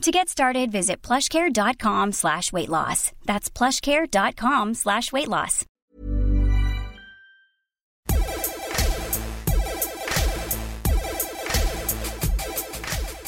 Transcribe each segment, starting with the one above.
To get started, visit plushcare.com slash weight loss. That's plushcare.com slash weight loss.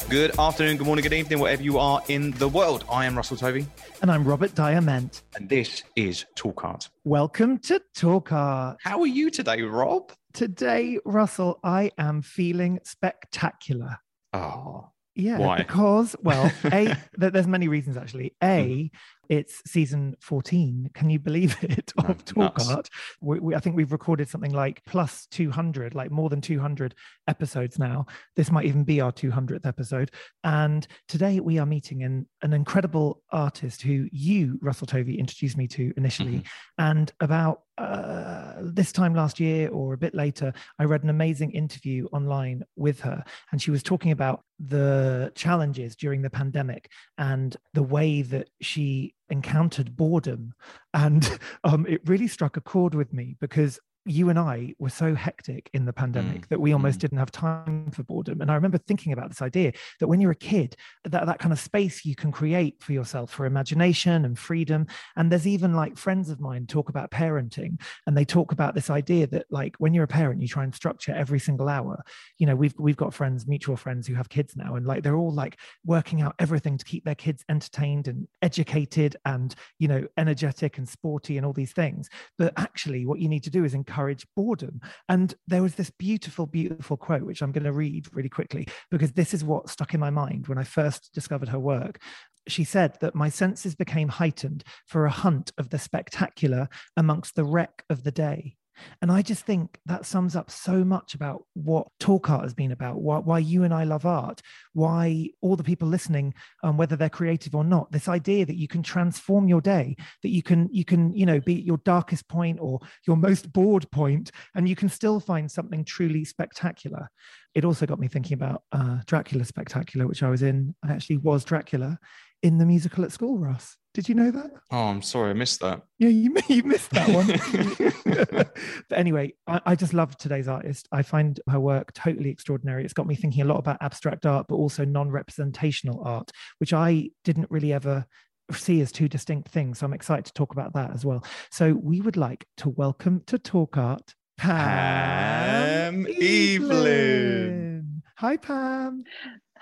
Good afternoon, good morning, good evening, whatever you are in the world. I am Russell Tovey, And I'm Robert Diament. and this is Talk Art. Welcome to Talk Art. How are you today, Rob? Today, Russell, I am feeling spectacular. Oh, Yeah, Why? because well, a th- there's many reasons actually. A, it's season 14. Can you believe it? No, Of Talk nuts. Art. We, we, I think we've recorded something like plus 200, like more than 200 episodes now. This might even be our 200th episode. And today we are meeting an, an incredible artist who you, Russell Tovey, introduced me to initially. Mm-hmm. And about uh, this time last year or a bit later, I read an amazing interview online with her, and she was talking about the challenges during the pandemic and the way that she encountered boredom. And um, it really struck a chord with me because you and I were so hectic in the pandemic Mm, that we almost mm. didn't have time for boredom. And I remember thinking about this idea that when you're a kid, that, that kind of space you can create for yourself for imagination and freedom. And there's even like friends of mine talk about parenting and they talk about this idea that like when you're a parent, you try and structure every single hour. You know, we've we've got friends, mutual friends who have kids now, and like they're all like working out everything to keep their kids entertained and educated and you know energetic and sporty and all these things. But actually, what you need to do is encourage boredom. And there was this beautiful, beautiful quote, which I'm going to read really quickly because this is what stuck in my mind when I first discovered her work. She said that my senses became heightened for a hunt of the spectacular amongst the wreck of the day. And I just think that sums up so much about what Talk Art has been about, why, why you and I love art, why all the people listening, um, whether they're creative or not, this idea that you can transform your day, that you can, you can, you know, be at your darkest point or your most bored point, and you can still find something truly spectacular. It also got me thinking about uh, Dracula Spectacular, which I was in. I actually was Dracula in the musical at school, Ross. Did you know that? oh, I'm sorry, I missed that. Yeah, you, you missed that one. but anyway, I, I just love today's artist. I find her work totally extraordinary. It's got me thinking a lot about abstract art, but also non representational art, which I didn't really ever see as two distinct things. So I'm excited to talk about that as well. So we would like to welcome to Talk Art Pam, Pam Evelyn. Hi, Pam.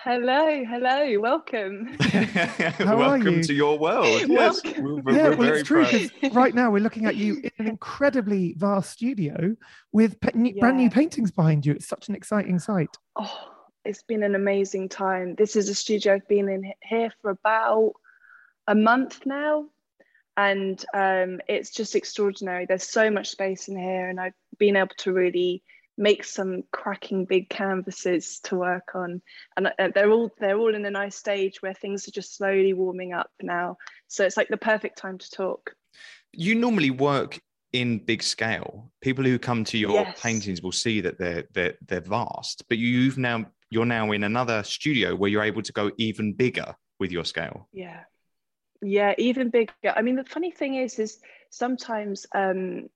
Hello, hello, welcome. are Welcome you? to your world. Yes, Welcome. we're, we're- yeah, we're well, very it's true. proud. 'cause right now, we're looking at you in an incredibly vast studio with pa- new- brand new paintings behind you. It's such an exciting sight. Oh, it's been an amazing time. This is a studio I've been in here for about a month now, and um, it's just extraordinary. There's so much space in here, and I've been able to really make some cracking big canvases to work on and uh, they're all they're all in a nice stage where things are just slowly warming up now so it's like the perfect time to talk You normally work in big scale. People who come to your Yes. paintings will see that they're they're they're vast, but you've now you're now in another studio where you're able to go even bigger with your scale. Yeah. Yeah, even bigger. I mean, the funny thing is, is sometimes um,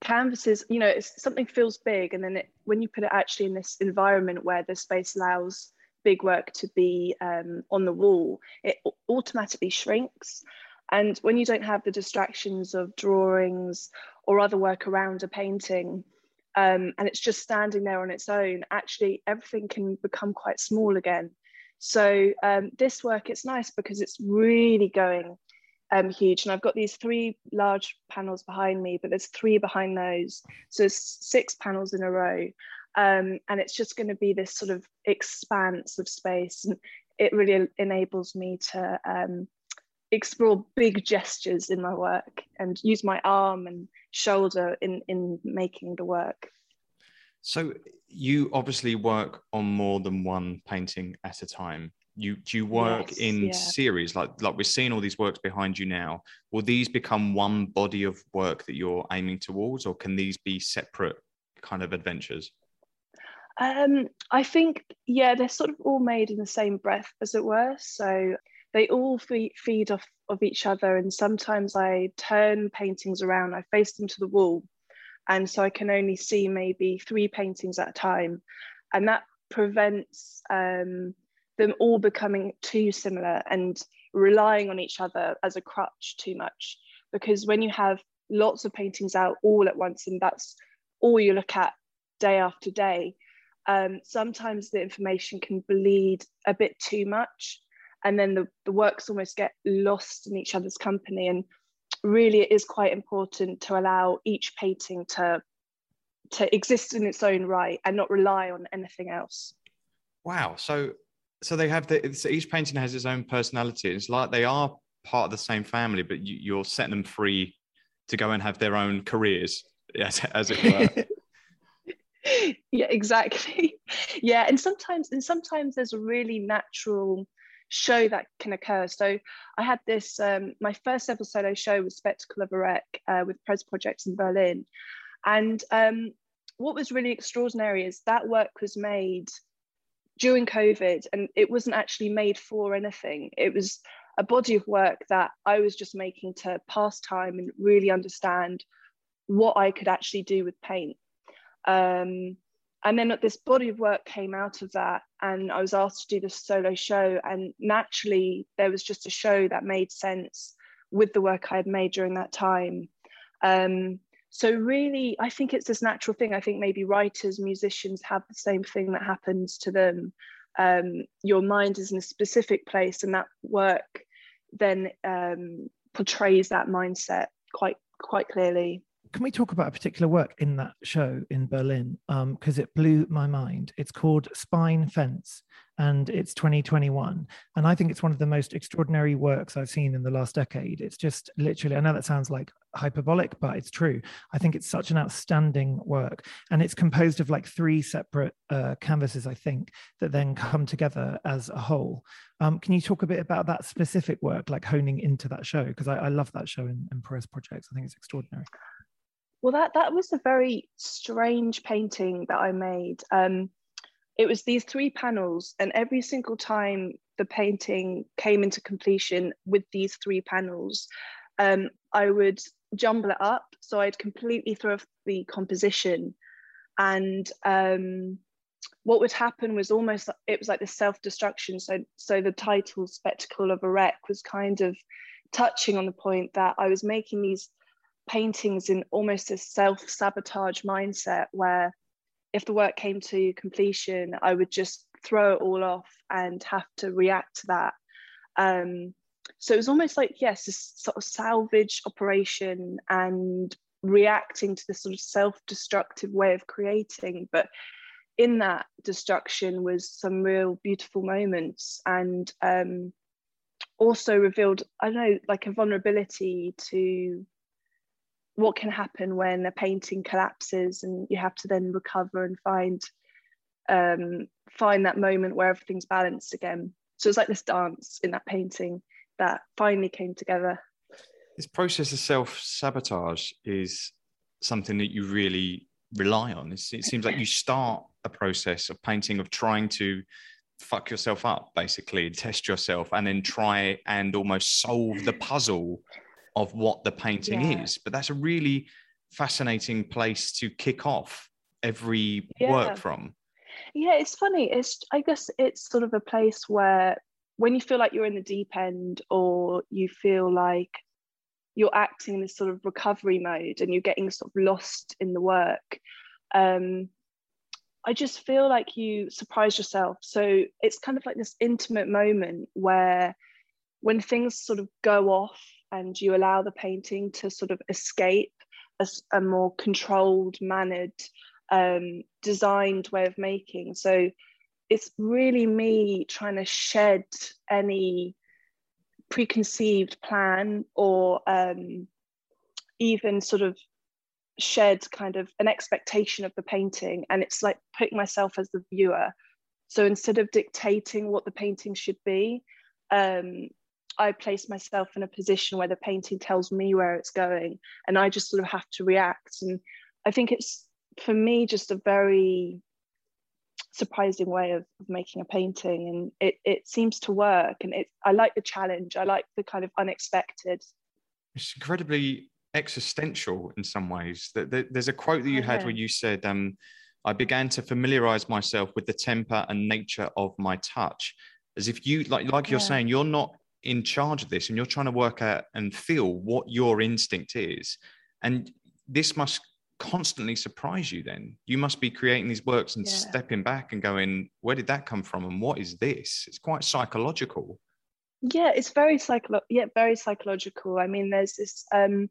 canvases, you know, it's, something feels big, and then it, when you put it actually in this environment where the space allows big work to be um, on the wall, it automatically shrinks. And when you don't have the distractions of drawings or other work around a painting, um, and it's just standing there on its own, actually everything can become quite small again. So um, this work, it's nice because it's really going um, huge. And I've got these three large panels behind me, but there's three behind those. So six panels in a row. Um, and it's just going to be this sort of expanse of space. And it really enables me to um, explore big gestures in my work and use my arm and shoulder in, in making the work. So you obviously work on more than one painting at a time you do you work yes, in yeah. series? Like like we're seeing all these works behind you now. Will these become one body of work that you're aiming towards or can these be separate kind of adventures? Um i think yeah they're sort of all made in the same breath as it were. So they all feed, feed off of each other and sometimes i turn paintings around i face them to the wall and so i can only see maybe three paintings at a time. And that prevents um them all becoming too similar and relying on each other as a crutch too much. Because when you have lots of paintings out all at once and that's all you look at day after day, um, sometimes the information can bleed a bit too much and then the, the works almost get lost in each other's company. And really, it is quite important to allow each painting to, to exist in its own right and not rely on anything else. Wow. So so they have the so each painting has its own personality. It's like they are part of the same family, but you, you're setting them free to go and have their own careers, as, as it were. yeah, exactly. Yeah, and sometimes and sometimes there's a really natural show that can occur. So I had this um, my first ever solo show was Spectacle of a Wreck uh, with Peres Projects in Berlin, and um, what was really extraordinary is that work was made during COVID, and it wasn't actually made for anything. It was a body of work that I was just making to pass time and really understand what I could actually do with paint. Um, and then this body of work came out of that, and I was asked to do this solo show. And naturally, there was just a show that made sense with the work I had made during that time. Um, so really i think it's this natural thing i think maybe writers musicians have the same thing that happens to them um, your mind is in a specific place and that work then um, portrays that mindset quite quite clearly can we talk about a particular work in that show in Berlin? Because um, it blew my mind. It's called Spine Fence and it's 2021. And I think it's one of the most extraordinary works I've seen in the last decade. It's just literally, I know that sounds like hyperbolic, but it's true. I think it's such an outstanding work. And it's composed of like three separate uh, canvases, I think, that then come together as a whole. Um, can you talk a bit about that specific work, like honing into that show? Because I, I, love that show in, in Peres Projects. I think it's extraordinary. Well, that that was a very strange painting that I made. Um, it was these three panels, and every single time the painting came into completion with these three panels, um, I would jumble it up. So I'd completely throw off the composition, and um, what would happen was almost it was like the self-destruction. So so the title "Spectacle of a Wreck" was kind of touching on the point that I was making these paintings in almost a self sabotage mindset where if the work came to completion, I would just throw it all off and have to react to that. Um, so it was almost like, yes, this sort of salvage operation and reacting to this sort of self destructive way of creating. But in that destruction was some real beautiful moments and um, also revealed, I don't know, like a vulnerability to what can happen when a painting collapses and you have to then recover and find um, find that moment where everything's balanced again. So it's like this dance in that painting that finally came together. This process of self sabotage is something that you really rely on. It's, it seems like you start a process of painting of trying to fuck yourself up, basically, test yourself, and then try and almost solve the puzzle of what the painting yeah. is. But that's a really fascinating place to kick off every yeah. work from. Yeah, it's funny. It's I guess it's sort of a place where when you feel like you're in the deep end or you feel like you're acting in this sort of recovery mode and you're getting sort of lost in the work um, i just feel like you surprise yourself so it's kind of like this intimate moment where when things sort of go off and you allow the painting to sort of escape a, a more controlled, mannered, um, designed way of making. So it's really me trying to shed any preconceived plan or um, even sort of shed kind of an expectation of the painting and it's like putting myself as the viewer so instead of dictating what the painting should be um, i place myself in a position where the painting tells me where it's going and i just sort of have to react and i think it's for me just a very surprising way of, of making a painting and it, it seems to work and it i like the challenge i like the kind of unexpected it's incredibly existential in some ways. That there's a quote that you had where you said, um, "I began to familiarize myself with the temper and nature of my touch," as if you like like you're yeah. saying you're not in charge of this and you're trying to work out and feel what your instinct is, and this must constantly surprise you. Then you must be creating these works and yeah. stepping back and going, "Where did that come from? And what is this?" It's quite psychological yeah it's very psycholo- yeah very psychological i mean there's this um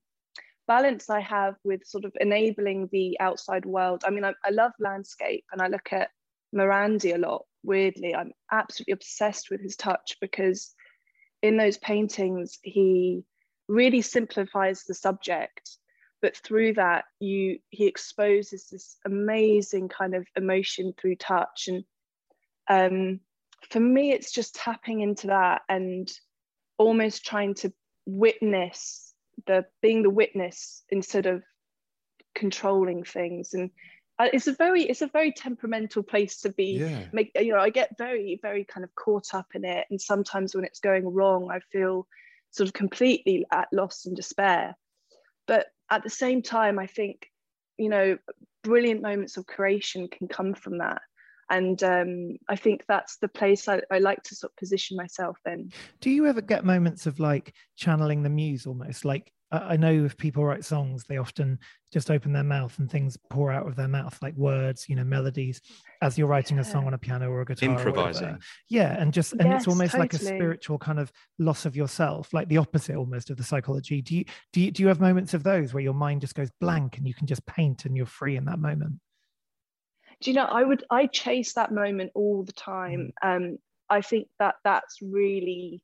balance I have with sort of enabling the outside world. I mean, I, I love landscape and I look at Morandi a lot. Weirdly, I'm absolutely obsessed with his touch because in those paintings, he really simplifies the subject. But through that, you he exposes this amazing kind of emotion through touch. And um, for me, it's just tapping into that and almost trying to witness the being the witness instead of controlling things and it's a very it's a very temperamental place to be yeah. make you know i get very very kind of caught up in it and sometimes when it's going wrong i feel sort of completely at loss and despair but at the same time i think you know brilliant moments of creation can come from that and um, I think that's the place I, I, like to sort of position myself in. Do you ever get moments of like channeling the muse almost? Like I know if people write songs, they often just open their mouth and things pour out of their mouth, like words, you know, melodies, as you're writing a song on a piano or a guitar. Improvising. Yeah, and just and yes, it's almost totally. like a spiritual kind of loss of yourself, like the opposite almost of the psychology. Do you do you do you have moments of those where your mind just goes blank and you can just paint and you're free in that moment? do you know i would i chase that moment all the time mm. um i think that that's really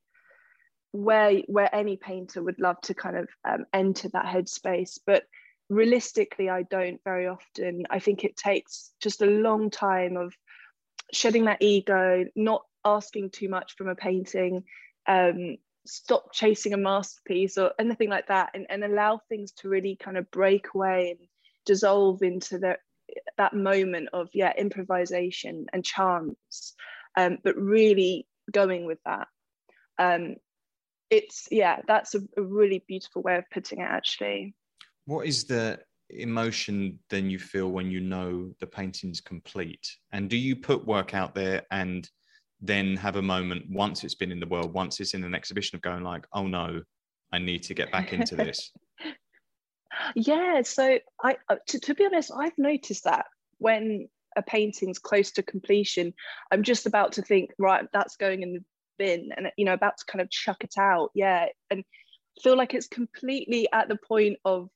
where where any painter would love to kind of um, enter that headspace. But realistically i don't very often. I think it takes just a long time of shedding that ego not asking too much from a painting um, stop chasing a masterpiece or anything like that and, and allow things to really kind of break away and dissolve into the that moment of yeah improvisation and chance um, but really going with that. Um, it's yeah that's a, a really beautiful way of putting it actually. What is the emotion then you feel when you know the painting's complete? And do you put work out there and then have a moment once it's been in the world once it's in an exhibition of going like oh no i need to get back into this. Yeah so i uh, to, to be honest i've noticed that when a painting's close to completion i'm just about to think right that's going in the bin and you know about to kind of chuck it out. Yeah. And feel like it's completely at the point of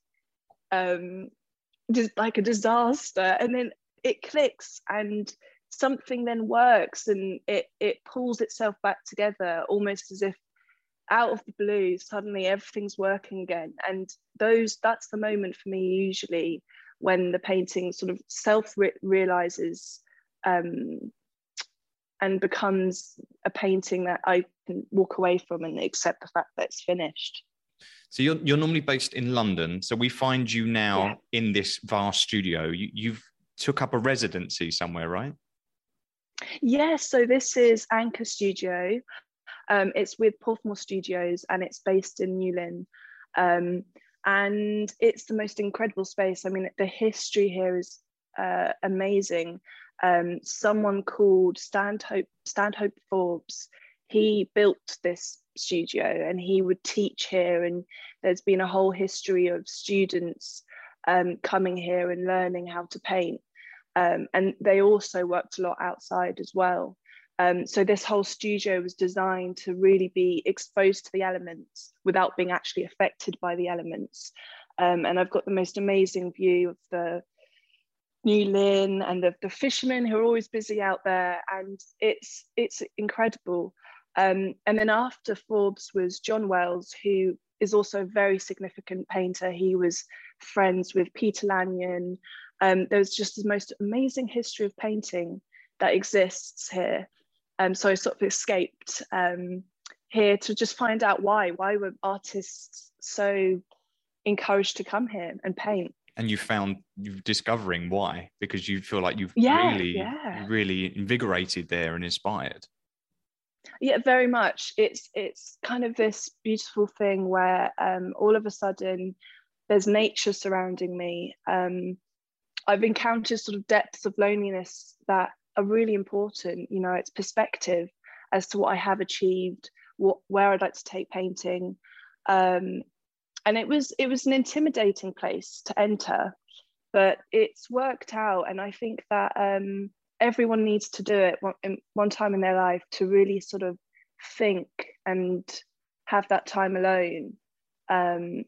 um just like a disaster. And then it clicks and something then works and it it pulls itself back together almost as if out of the blue suddenly everything's working again. And those that's the moment for me usually when the painting sort of self realizes um, and becomes a painting that I can walk away from and accept the fact that it's finished. So you're you're normally based in London. So we find you now yeah. in this vast studio. You, you've took up a residency somewhere, right? Yes. Yeah, so this is Anchor Studio. Um, it's with Porthmeor Studios and it's based in Newlyn. Um, and it's the most incredible space. I mean, the history here is uh, amazing. Um, someone called Stanhope, Stanhope Forbes, he built this studio and he would teach here. And there's been a whole history of students um, coming here and learning how to paint. Um, and they also worked a lot outside as well. Um, so this whole studio was designed to really be exposed to the elements without being actually affected by the elements. Um, and I've got the most amazing view of the Newlyn and the, the fishermen who are always busy out there. And it's, it's incredible. Um, and then after Forbes was John Wells, who is also a very significant painter. He was friends with Peter Lanyon. Um, there's just the most amazing history of painting that exists here. Um, so I sort of escaped um, here to just find out why. Why were artists so encouraged to come here and paint? And you found you discovering why because you feel like you've yeah, really, yeah. really invigorated there and inspired. Yeah, very much. It's it's kind of this beautiful thing where um, all of a sudden there's nature surrounding me. Um, I've encountered sort of depths of loneliness that are really important. You know, it's perspective as to what I have achieved, what where I'd like to take painting. Um, and it was it was an intimidating place to enter, but it's worked out. And I think that um, everyone needs to do it one, in, one time in their life to really sort of think and have that time alone. Um,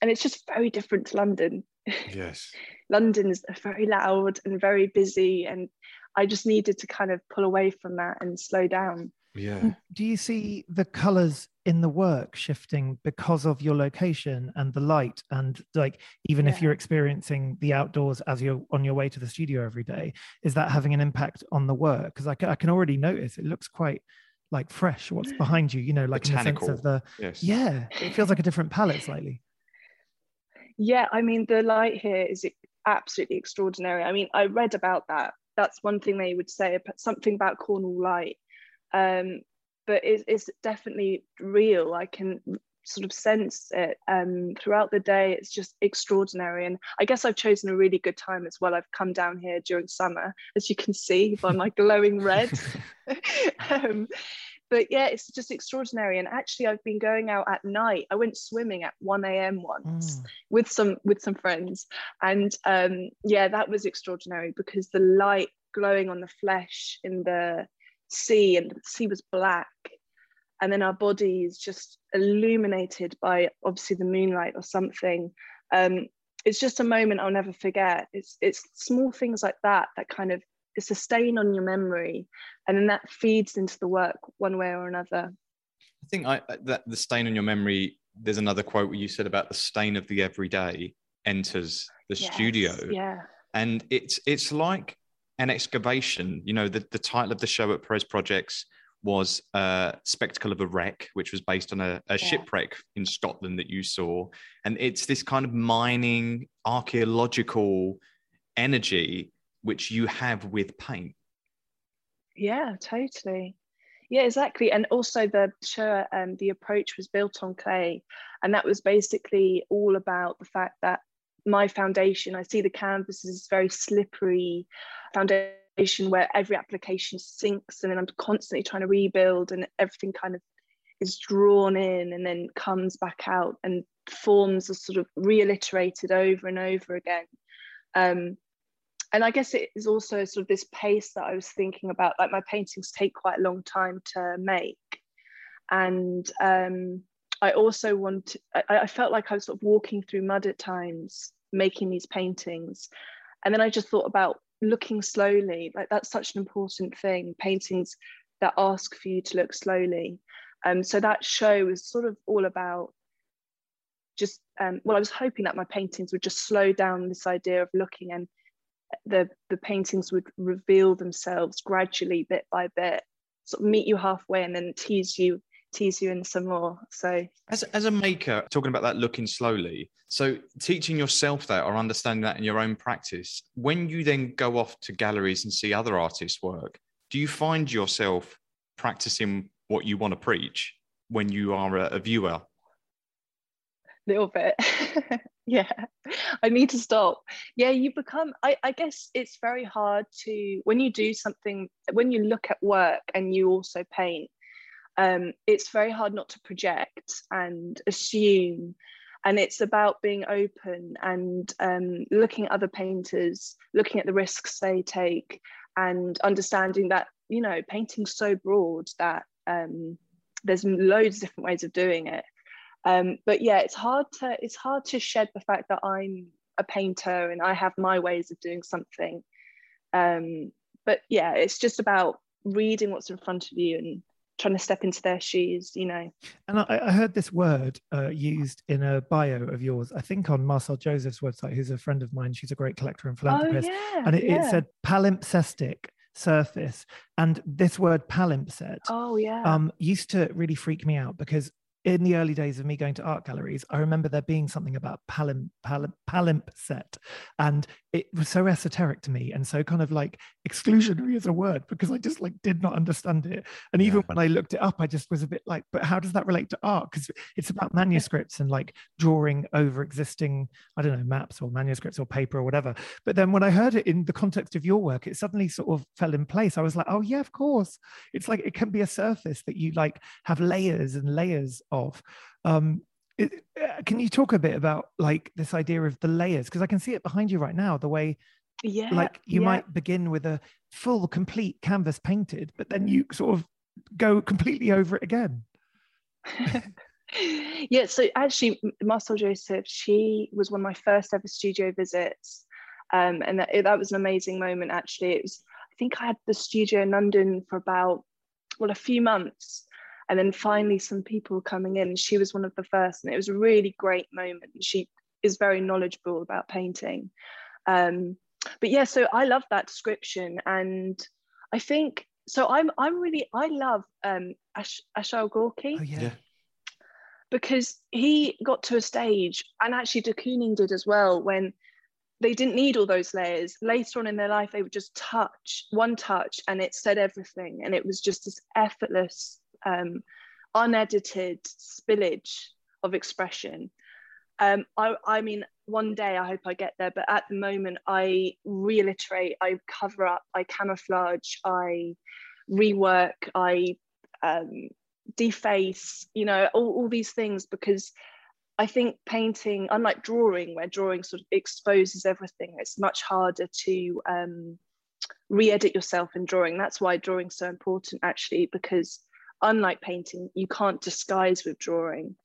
and it's just very different to London. Yes. London is very loud and very busy, and I just needed to kind of pull away from that and slow down. Yeah. Mm. Do you see the colors in the work shifting because of your location and the light? And like, even Yeah. if you're experiencing the outdoors as you're on your way to the studio every day, is that having an impact on the work? Because I, I can already notice it looks quite like fresh. What's mm. behind you, you know, like in the sense of the, Yes. yeah, it feels like a different palette slightly. Yeah, I mean, the light here is absolutely extraordinary. I mean, I read about that. That's one thing they would say, about- something about Cornwall light. Um, but it's, it's definitely real. I can sort of sense it um, throughout the day. It's just extraordinary. And I guess I've chosen a really good time as well. I've come down here during summer, as you can see by my glowing red. um, but yeah, it's just extraordinary. And actually, I've been going out at night. I went swimming at 1 a.m. once Mm. with some with some friends, and um, yeah, that was extraordinary because the light glowing on the flesh in the sea, and the sea was black, and then our bodies just illuminated by obviously the moonlight or something. Um, it's just a moment I'll never forget. It's it's small things like that that kind of it's a stain on your memory, and then that feeds into the work one way or another. I think I, that the stain on your memory. There's another quote where you said about the stain of the everyday enters the Yes, studio, Yeah. and it's it's like an excavation. You know, the, the title of the show at Peres Projects was uh, "Spectacle of a Wreck," which was based on a, a shipwreck in Scotland that you saw, and it's this kind of mining archaeological energy which you have with paint. Yeah, totally. Yeah, exactly. And also the show, um, the approach was built on clay. And that was basically all about the fact that my foundation, I see the canvas as very slippery foundation where every application sinks and then I'm constantly trying to rebuild and everything kind of is drawn in and then comes back out and forms are sort of reiterated over and over again. Um, and I guess it is also sort of this pace that I was thinking about. Like my paintings take quite a long time to make, and um, I also want. I, I felt like I was sort of walking through mud at times, making these paintings, and then I just thought about looking slowly. Like that's such an important thing. Paintings that ask for you to look slowly. Um, so that show was sort of all about just. Um, well, I was hoping that my paintings would just slow down this idea of looking and the the paintings would reveal themselves gradually bit by bit sort of meet you halfway and then tease you tease you in some more so As, as a maker, talking about that looking slowly, so teaching yourself that or understanding that in your own practice, when you then go off to galleries and see other artists' work, do you find yourself practicing what you want to preach when you are a, viewer? a viewer? little bit yeah i need to stop yeah you become I, I guess it's very hard to when you do something when you look at work and you also paint um, it's very hard not to project and assume. And it's about being open and um, looking at other painters looking at the risks they take and understanding that you know painting's so broad that um, there's loads of different ways of doing it. Um, but yeah it's hard to it's hard to shed the fact that i'm a painter and i have my ways of doing something. Um, but yeah it's just about reading what's in front of you and trying to step into their shoes you know and i, I heard this word uh, used in a bio of yours i think on Marcelle Joseph's website who's a friend of mine she's a great collector and philanthropist oh, yeah, and it, yeah. it said palimpsestic surface. And this word palimpsest oh yeah um, used to really freak me out because in the early days of me going to art galleries, I remember there being something about palim, palim, palimpsest, and it was so esoteric to me and so kind of like exclusionary as a word because I just like did not understand it. And even Yeah. when I looked it up, I just was a bit like, but how does that relate to art? Because it's about manuscripts and like drawing over existing, I don't know, maps or manuscripts or paper or whatever. But then when I heard it in the context of your work, it suddenly sort of fell in place. I was like, oh yeah, of course. It's like it can be a surface that you like have layers and layers of. Um, it, uh, can you talk a bit about like this idea of the layers? Because I can see it behind you right now. The way yeah like you yeah. might begin with a full, complete canvas painted, but then you sort of go completely over it again. yeah, so actually, Marcelle Joseph, she was one of my first ever studio visits. Um, and that, that was an amazing moment, actually. It was, I think I had the studio in London for about, well, a few months. And then finally, some people were coming in. and She was one of the first, and it was a really great moment. She is very knowledgeable about painting. Um, but yeah, so I love that description. And I think, so I'm, I'm really, I love um, Ash, Arshile Gorky Oh yeah. Yeah. because he got to a stage, and actually de Kooning did as well, when they didn't need all those layers. Later on in their life, they would just touch one touch, and it said everything, and it was just this effortless, um, unedited spillage of expression. Um, I, I mean, one day I hope I get there, but at the moment I reiterate, I cover up, I camouflage, I rework, I um, deface, you know, all, all these things because I think painting, unlike drawing, where drawing sort of exposes everything, it's much harder to um, re-edit yourself in drawing. That's why drawing's so important actually, because unlike painting, you can't disguise with drawing.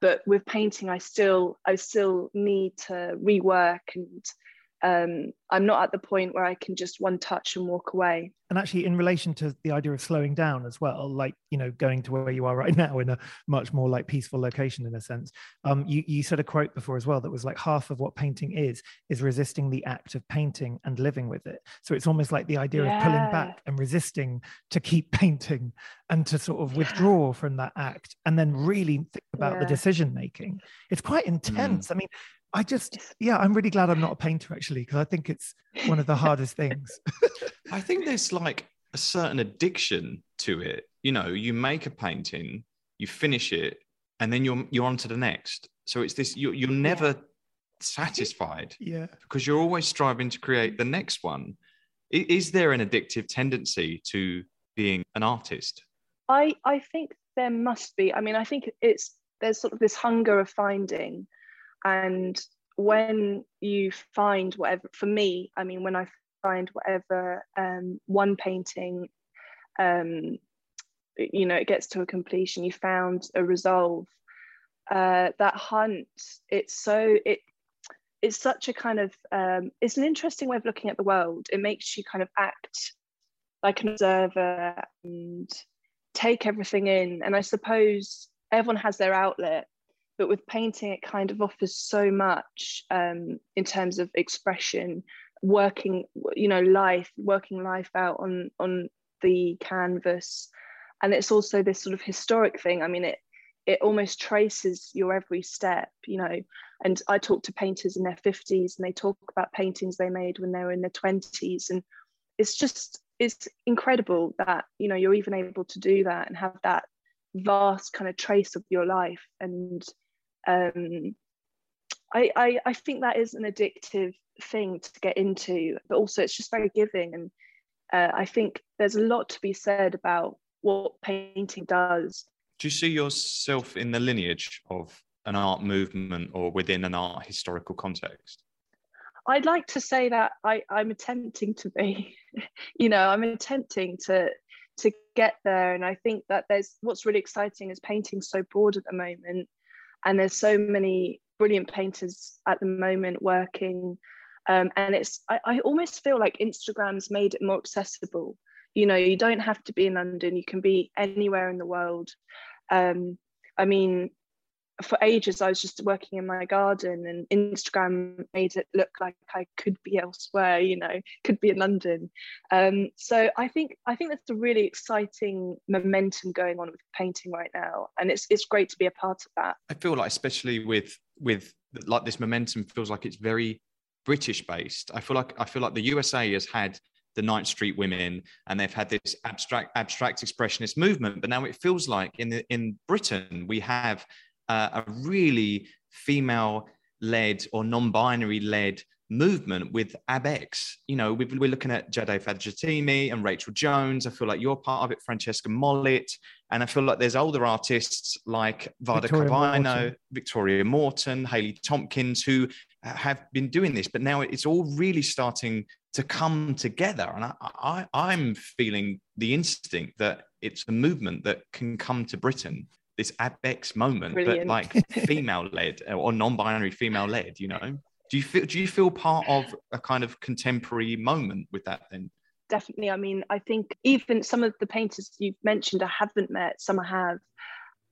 But with painting, I still I still need to rework and um, I'm not at the point where I can just one touch and walk away. and actually in relation to the idea of slowing down as well like you know going to where you are right now in a much more like peaceful location in a sense um you, you said a quote before as well that was like half of what painting is is resisting the act of painting and living with it. So it's almost like the idea of pulling back and resisting to keep painting and to sort of Yeah. withdraw from that act and then really think about the decision making. It's quite intense. I mean i just yeah i'm really glad i'm not a painter actually because i think it's one of the hardest things I think there's like a certain addiction to it. You know, you make a painting, you finish it, and then you're you're on to the next. So it's this you're you're never satisfied yeah because you're always striving to create the next one. Is there an addictive tendency to being an artist? I I think there must be. I mean, I think it's there's sort of this hunger of finding, and when you find whatever, for me, I mean, when I find whatever um, one painting, um, you know, it gets to a completion, you found a resolve. Uh, that hunt, it's so it it's such a kind of um, it's an interesting way of looking at the world. It makes you kind of act like an observer and take everything in. And I suppose everyone has their outlet, but with painting, it kind of offers so much um, in terms of expression, working, you know, life, working life out on on the canvas. And it's also this sort of historic thing. I mean, it it almost traces your every step, you know. And I talk to painters in their 50s and they talk about paintings they made when they were in their 20s. And it's just it's incredible that you know you're even able to do that and have that vast kind of trace of your life and um I, I i think that is an addictive thing to get into but also it's just very giving and uh, i think there's a lot to be said about what painting does Do you see yourself in the lineage of an art movement or within an art historical context? I'd like to say that I, I'm attempting to be, you know, I'm attempting to to get there. And I think that there's what's really exciting is painting so broad at the moment. And there's so many brilliant painters at the moment working. Um, and it's I, I almost feel like Instagram's made it more accessible. You know, you don't have to be in London, you can be anywhere in the world. Um, I mean, for ages I was just working in my garden and Instagram made it look like I could be elsewhere, you know, could be in London. Um, so I think I think there's a really exciting momentum going on with painting right now. And it's it's great to be a part of that. I feel like especially with with like this momentum feels like it's very British based. I feel like I feel like the USA has had the Ninth Street Women, and they've had this abstract abstract expressionist movement. But now it feels like in the, in Britain we have uh, a really female led or non-binary led movement with ABX. You know, we are looking at Jadé Fadojutimi and Rachel Jones. I feel like you're part of it, Francesca Mollett. And I feel like there's older artists like Vada Carvino, Victoria Morton, Hayley Tompkins, who have been doing this, but now it's all really starting to come together. And I, I, I'm feeling the instinct that it's a movement that can come to Britain this abex moment, Brilliant. but like female led or non-binary female led, you know? Do you feel do you feel part of a kind of contemporary moment with that then? Definitely. I mean, I think even some of the painters you've mentioned I haven't met, some I have,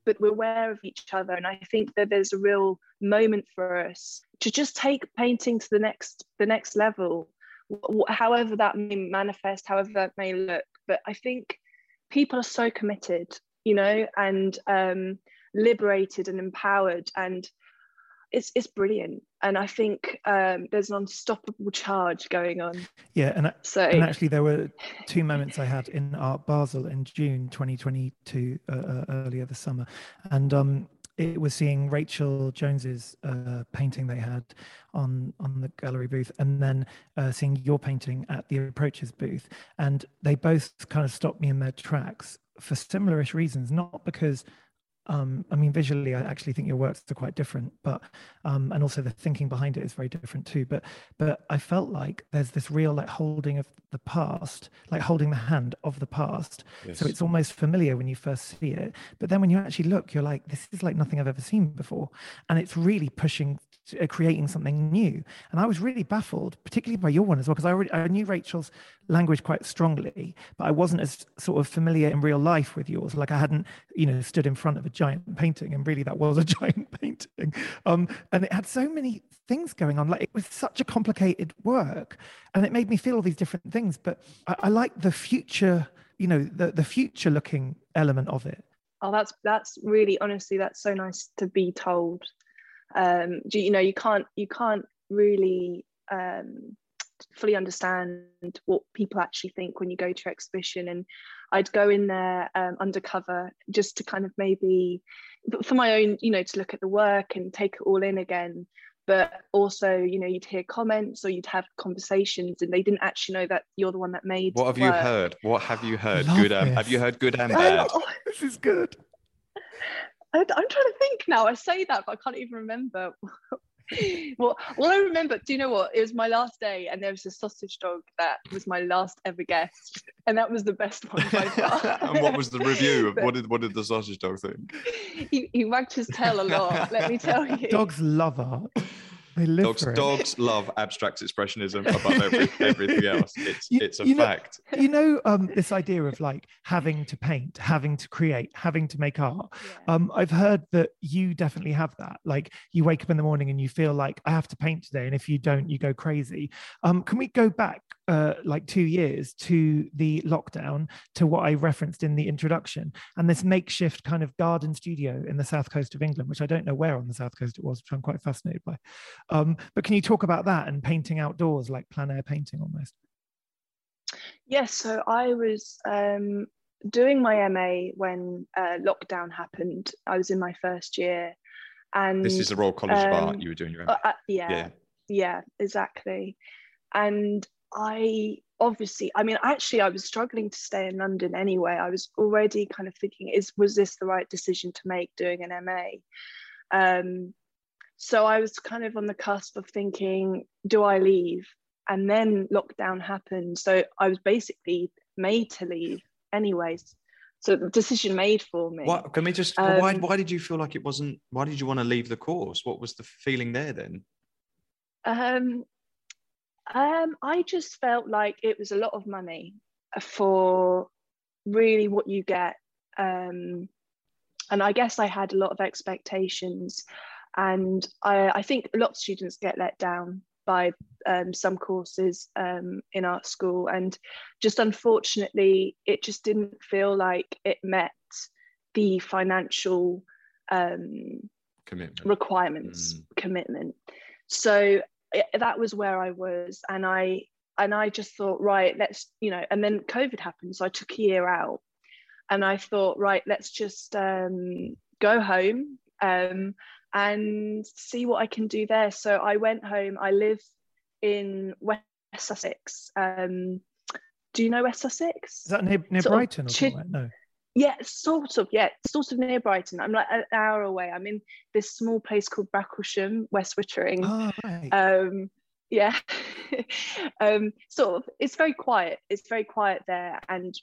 but we're aware of each other. And I think that there's a real moment for us to just take painting to the next the next level, however that may manifest, however that may look. But I think people are so committed you know, and um, liberated and empowered. And it's it's brilliant. And I think um, there's an unstoppable charge going on. Yeah, and so and actually there were two moments I had in Art Basel in June 2022, uh, uh, earlier this summer, and um, it was seeing Rachel Jones's uh, painting they had on on the gallery booth, and then uh, seeing your painting at the Approaches booth, and they both kind of stopped me in their tracks for similarish reasons, not because um, I mean, visually, I actually think your works are quite different, but um, and also the thinking behind it is very different too. But but I felt like there's this real like holding of the past, like holding the hand of the past. Yes. So it's almost familiar when you first see it, but then when you actually look, you're like, this is like nothing I've ever seen before, and it's really pushing creating something new. And I was really baffled, particularly by your one as well, because I already I knew Rachel's language quite strongly, but I wasn't as sort of familiar in real life with yours. Like I hadn't, you know, stood in front of a giant painting, and really that was a giant painting. Um, and it had so many things going on. Like it was such a complicated work, and it made me feel all these different things. But I, I like the future, you know, the the future looking element of it. Oh, that's that's really honestly, that's so nice to be told um, you know you can't you can't really um, fully understand what people actually think when you go to exhibition. And i'd go in there um, undercover just to kind of maybe for my own you know to look at the work and take it all in again. But also you know you'd hear comments or you'd have conversations and they didn't actually know that you're the one that made what have you heard? What have you heard? Good um, have you heard good and bad? oh, this is good I, am trying to think now. I say that, but I can't even remember. well, well, I remember. Do you know what? It was my last day, and there was a sausage dog that was my last ever guest, and that was the best one by far. and what was the review? Of, what did what did the sausage dog think? He, he wagged his tail a lot. let me tell you. Dogs love art dogs, dogs love abstract expressionism above every, everything else. It's you, it's a you fact. Know, you know, um, this idea of like having to paint, having to create, having to make art. Yeah. Um, I've heard that you definitely have that. Like you wake up in the morning and you feel like I have to paint today, and if you don't, you go crazy. Um, can we go back uh, like two years to the lockdown to what I referenced in the introduction and this makeshift kind of garden studio in the south coast of England, which I don't know where on the south coast it was, which I'm quite fascinated by. Um, but can you talk about that and painting outdoors, like plein air painting almost? Yes, so I was um, doing my MA when uh, lockdown happened. I was in my first year. And this is the Royal College um, of Art you were doing your MA. Uh, uh, yeah, yeah, yeah, exactly. And I obviously, I mean, actually, I was struggling to stay in London anyway. I was already kind of thinking, is was this the right decision to make doing an MA? Um, so I was kind of on the cusp of thinking, do I leave? And then lockdown happened. So I was basically made to leave anyways. So the decision made for me. What can we just Um, why why did you feel like it wasn't why did you want to leave the course? What was the feeling there then? Um, um, I just felt like it was a lot of money for really what you get. Um, and I guess I had a lot of expectations, and I, I think a lot of students get let down by um, some courses um, in art school, and just unfortunately, it just didn't feel like it met the financial um, Commitment. requirements Mm. commitment so i- that was where i was and i and i just thought right let's you know and then covid happened so i took a year out and i thought right let's just um, go home um, and see what i can do there so i went home i live in west sussex um, do you know west sussex Is that near, near Sort Brighton or chi- something? No. Yeah, sort of. Yeah, sort of near Brighton. I'm like an hour away. I'm in this small place called Bracklesham, West Wittering. Oh, right. Um, yeah, um, sort of. It's very quiet. It's very quiet there, and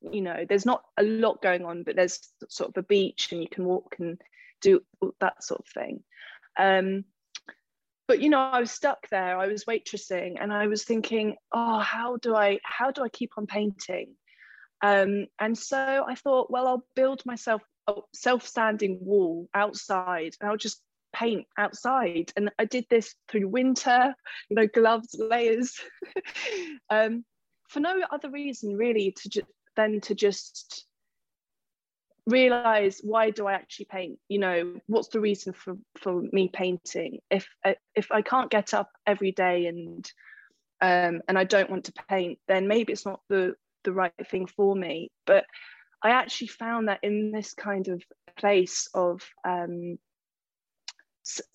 you know, there's not a lot going on, but there's sort of a beach, and you can walk and do that sort of thing. Um, but you know, I was stuck there. I was waitressing, and I was thinking, oh, how do I, how do I keep on painting? Um, and so I thought, well, I'll build myself a self-standing wall outside and I'll just paint outside. And I did this through winter, you know, gloves, layers, um, for no other reason really to just than to just realize why do I actually paint? You know, what's the reason for for me painting? If if I can't get up every day and um, and I don't want to paint, then maybe it's not the the right thing for me. But I actually found that in this kind of place of um,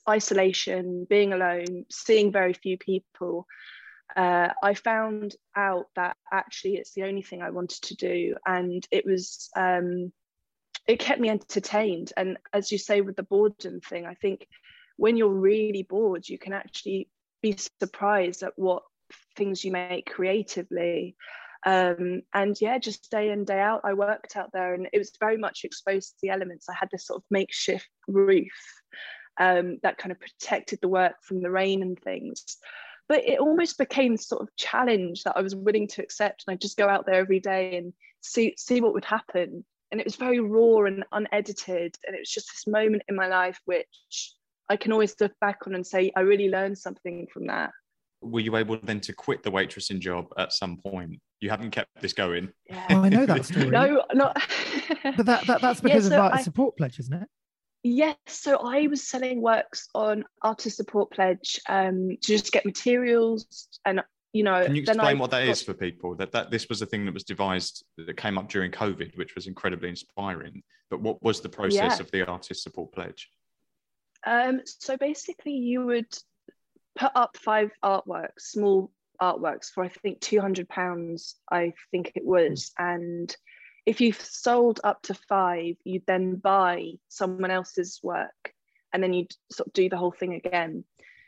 isolation, being alone, seeing very few people, uh, I found out that actually it's the only thing I wanted to do, and it was um, it kept me entertained. And as you say with the boredom thing, I think when you're really bored, you can actually be surprised at what things you make creatively um, and yeah just day in day out i worked out there and it was very much exposed to the elements. I had this sort of makeshift roof um, that kind of protected the work from the rain and things. But it almost became sort of challenge that i was willing to accept and i just go out there every day and see see what would happen. And it was very raw and unedited. And it was just this moment in my life which i can always look back on and say i really learned something from that Were you able then to quit the waitressing job at some point? You haven't kept this going. yeah Oh, I know that story. no not But that, that that's Yeah, because so of art I- support pledge, isn't it? Yes, so I was selling works on Artist Support Pledge um, to just get materials and you know. Can you then explain I what that got- is for people? That that this was a thing that was devised that came up during COVID, which was incredibly inspiring. But what was the process Yeah. of the artist support pledge? Um, so basically, you would put up five artworks, small artworks, for I think two hundred pounds. I think it was, and if you've sold up to five, you'd then buy someone else's work, and then you'd sort of do the whole thing again.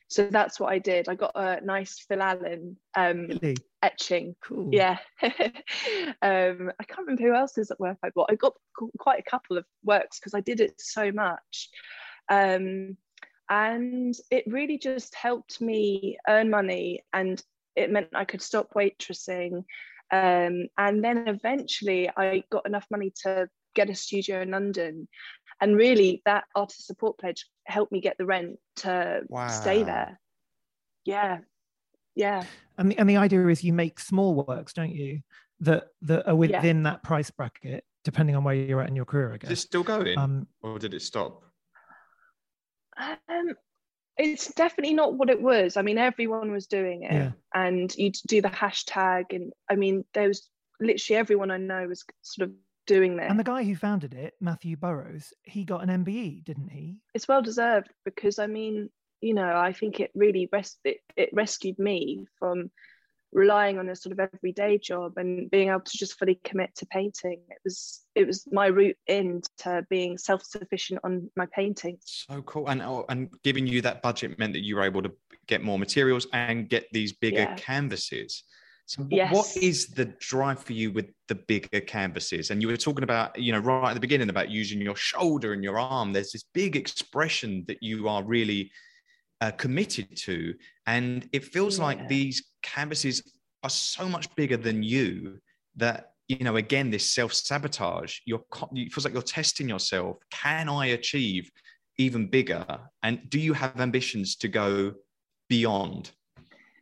So that's what I did. I got a nice Phil Allen um, Really? etching Cool. yeah um i can't remember who else's work i bought i got quite a couple of works because i did it so much um and it really just helped me earn money and it meant i could stop waitressing. Um and then eventually i got enough money to get a studio in london. And really that artist support pledge helped me get the rent to stay there. Yeah. Yeah. And the, and the idea is you make small works, don't you? That that are within that price bracket, depending on where you're at in your career, I Is it still going, Um, or did it stop? Um, it's definitely not what it was. I mean, everyone was doing it, Yeah. and you'd do the hashtag, and I mean, there was literally everyone I know was sort of doing this. and the guy who founded it, Matthew Burrows, he got an MBE, didn't he? it's well deserved because I mean, you know, I think it really rest it, it rescued me from relying on a sort of everyday job and being able to just fully commit to painting it was it was my route into being self-sufficient on my painting so cool and oh, and giving you that budget meant that you were able to get more materials and get these bigger yeah. canvases so yes. what is the drive for you with the bigger canvases? And you were talking about, you know, right at the beginning about using your shoulder and your arm. There's this big expression that you are really uh, committed to. And it feels yeah. like these canvases are so much bigger than you that, you know, again, this self sabotage, you're, it feels like you're testing yourself. Can I achieve even bigger? And do you have ambitions to go beyond?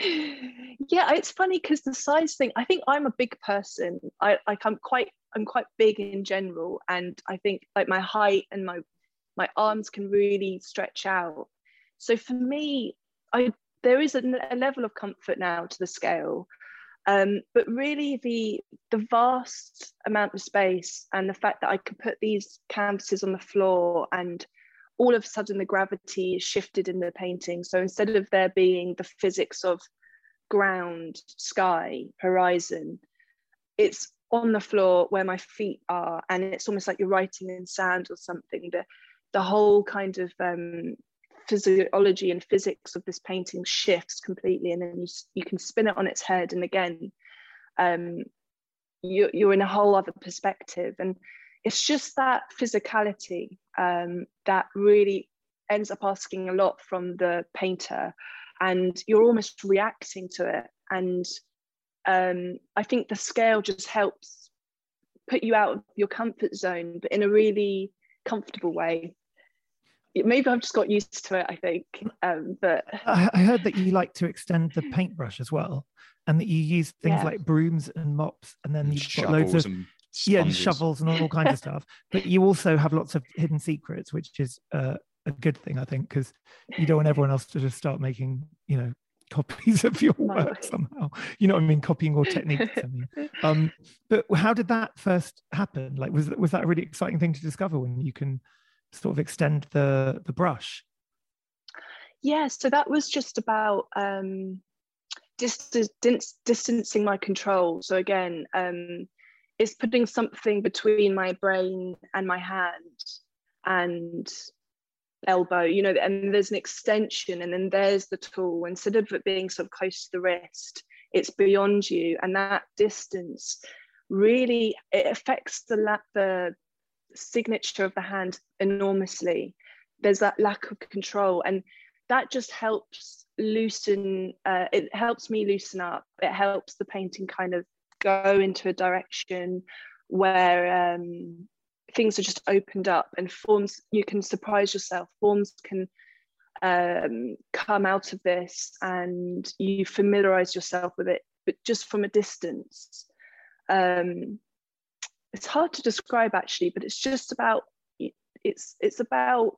yeah, it's funny because the size thing. I think I'm a big person. I like I'm quite I'm quite big in general, and I think like my height and my my arms can really stretch out. So for me, I there is a, a level of comfort now to the scale, um, but really the the vast amount of space and the fact that I could put these canvases on the floor and all of a sudden the gravity shifted in the painting. So instead of there being the physics of ground, sky, horizon, it's on the floor where my feet are, and it's almost like you're writing in sand or something. The the whole kind of um, physiology and physics of this painting shifts completely, and then you you can spin it on its head, and again, um, you, you're in a whole other perspective. And it's just that physicality um, that really ends up asking a lot from the painter and you're almost reacting to it and um, i think the scale just helps put you out of your comfort zone but in a really comfortable way maybe i've just got used to it i think um, but I, heard that you like to extend the paintbrush as well and that you use things yeah. like brooms and mops and then you've got loads of yeah, and shovels and all kinds of stuff. But you also have lots of hidden secrets, which is uh, a good thing, I think, because you don't want everyone else to just start making, you know, copies of your work somehow. You know what I mean? Copying your techniques. I mean. um, but how did that first happen? Like, was was that a really exciting thing to discover when you can sort of extend the the brush? Yeah, so that was just about um, distance, distancing my control. So again, um, it's putting something between my brain and my hand and elbow you know and there's an extension and then there's the tool instead of it being sort of close to the wrist it's beyond you and that distance really it affects the the signature of the hand enormously. There's that lack of control and that just helps loosen uh, it helps me loosen up. It helps the painting kind of go into a direction where um, things are just opened up and forms you can surprise yourself. Forms can um, come out of this and you familiarize yourself with it but just from a distance. Um, it's hard to describe actually but it's just about it's it's about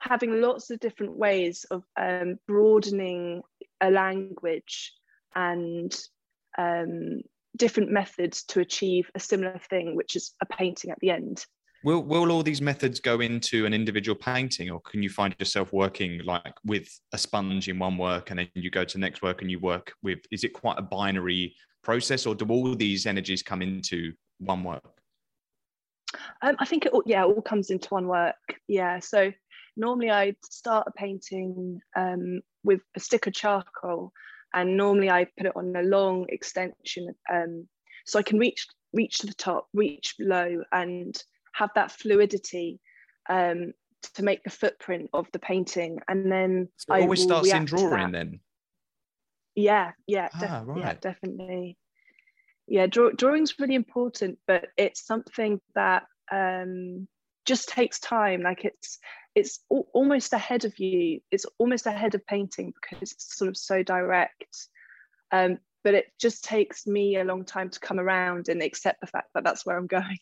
having lots of different ways of um, broadening a language and um, different methods to achieve a similar thing, which is a painting at the end. Will will all these methods go into an individual painting, or can you find yourself working like with a sponge in one work, and then you go to the next work and you work with? Is it quite a binary process, or do all these energies come into one work? Um, I think it all, yeah, it all comes into one work. Yeah, so normally I start a painting um, with a stick of charcoal, and normally I put it on a long extension um, so I can reach reach to the top, reach low, and have that fluidity um, to make the footprint of the painting. And then so it always starts in drawing then. Yeah, yeah, ah, right. yeah, definitely. Yeah, draw- drawing's really important, but it's something that um, just takes time. Like it's it's almost ahead of you. It's almost ahead of painting because it's sort of so direct. Um, but it just takes me a long time to come around and accept the fact that that's where i'm going.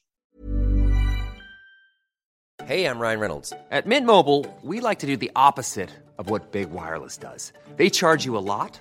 Hey i'm ryan reynolds. At mint mobile we like to do the opposite of what big wireless does. They charge you a lot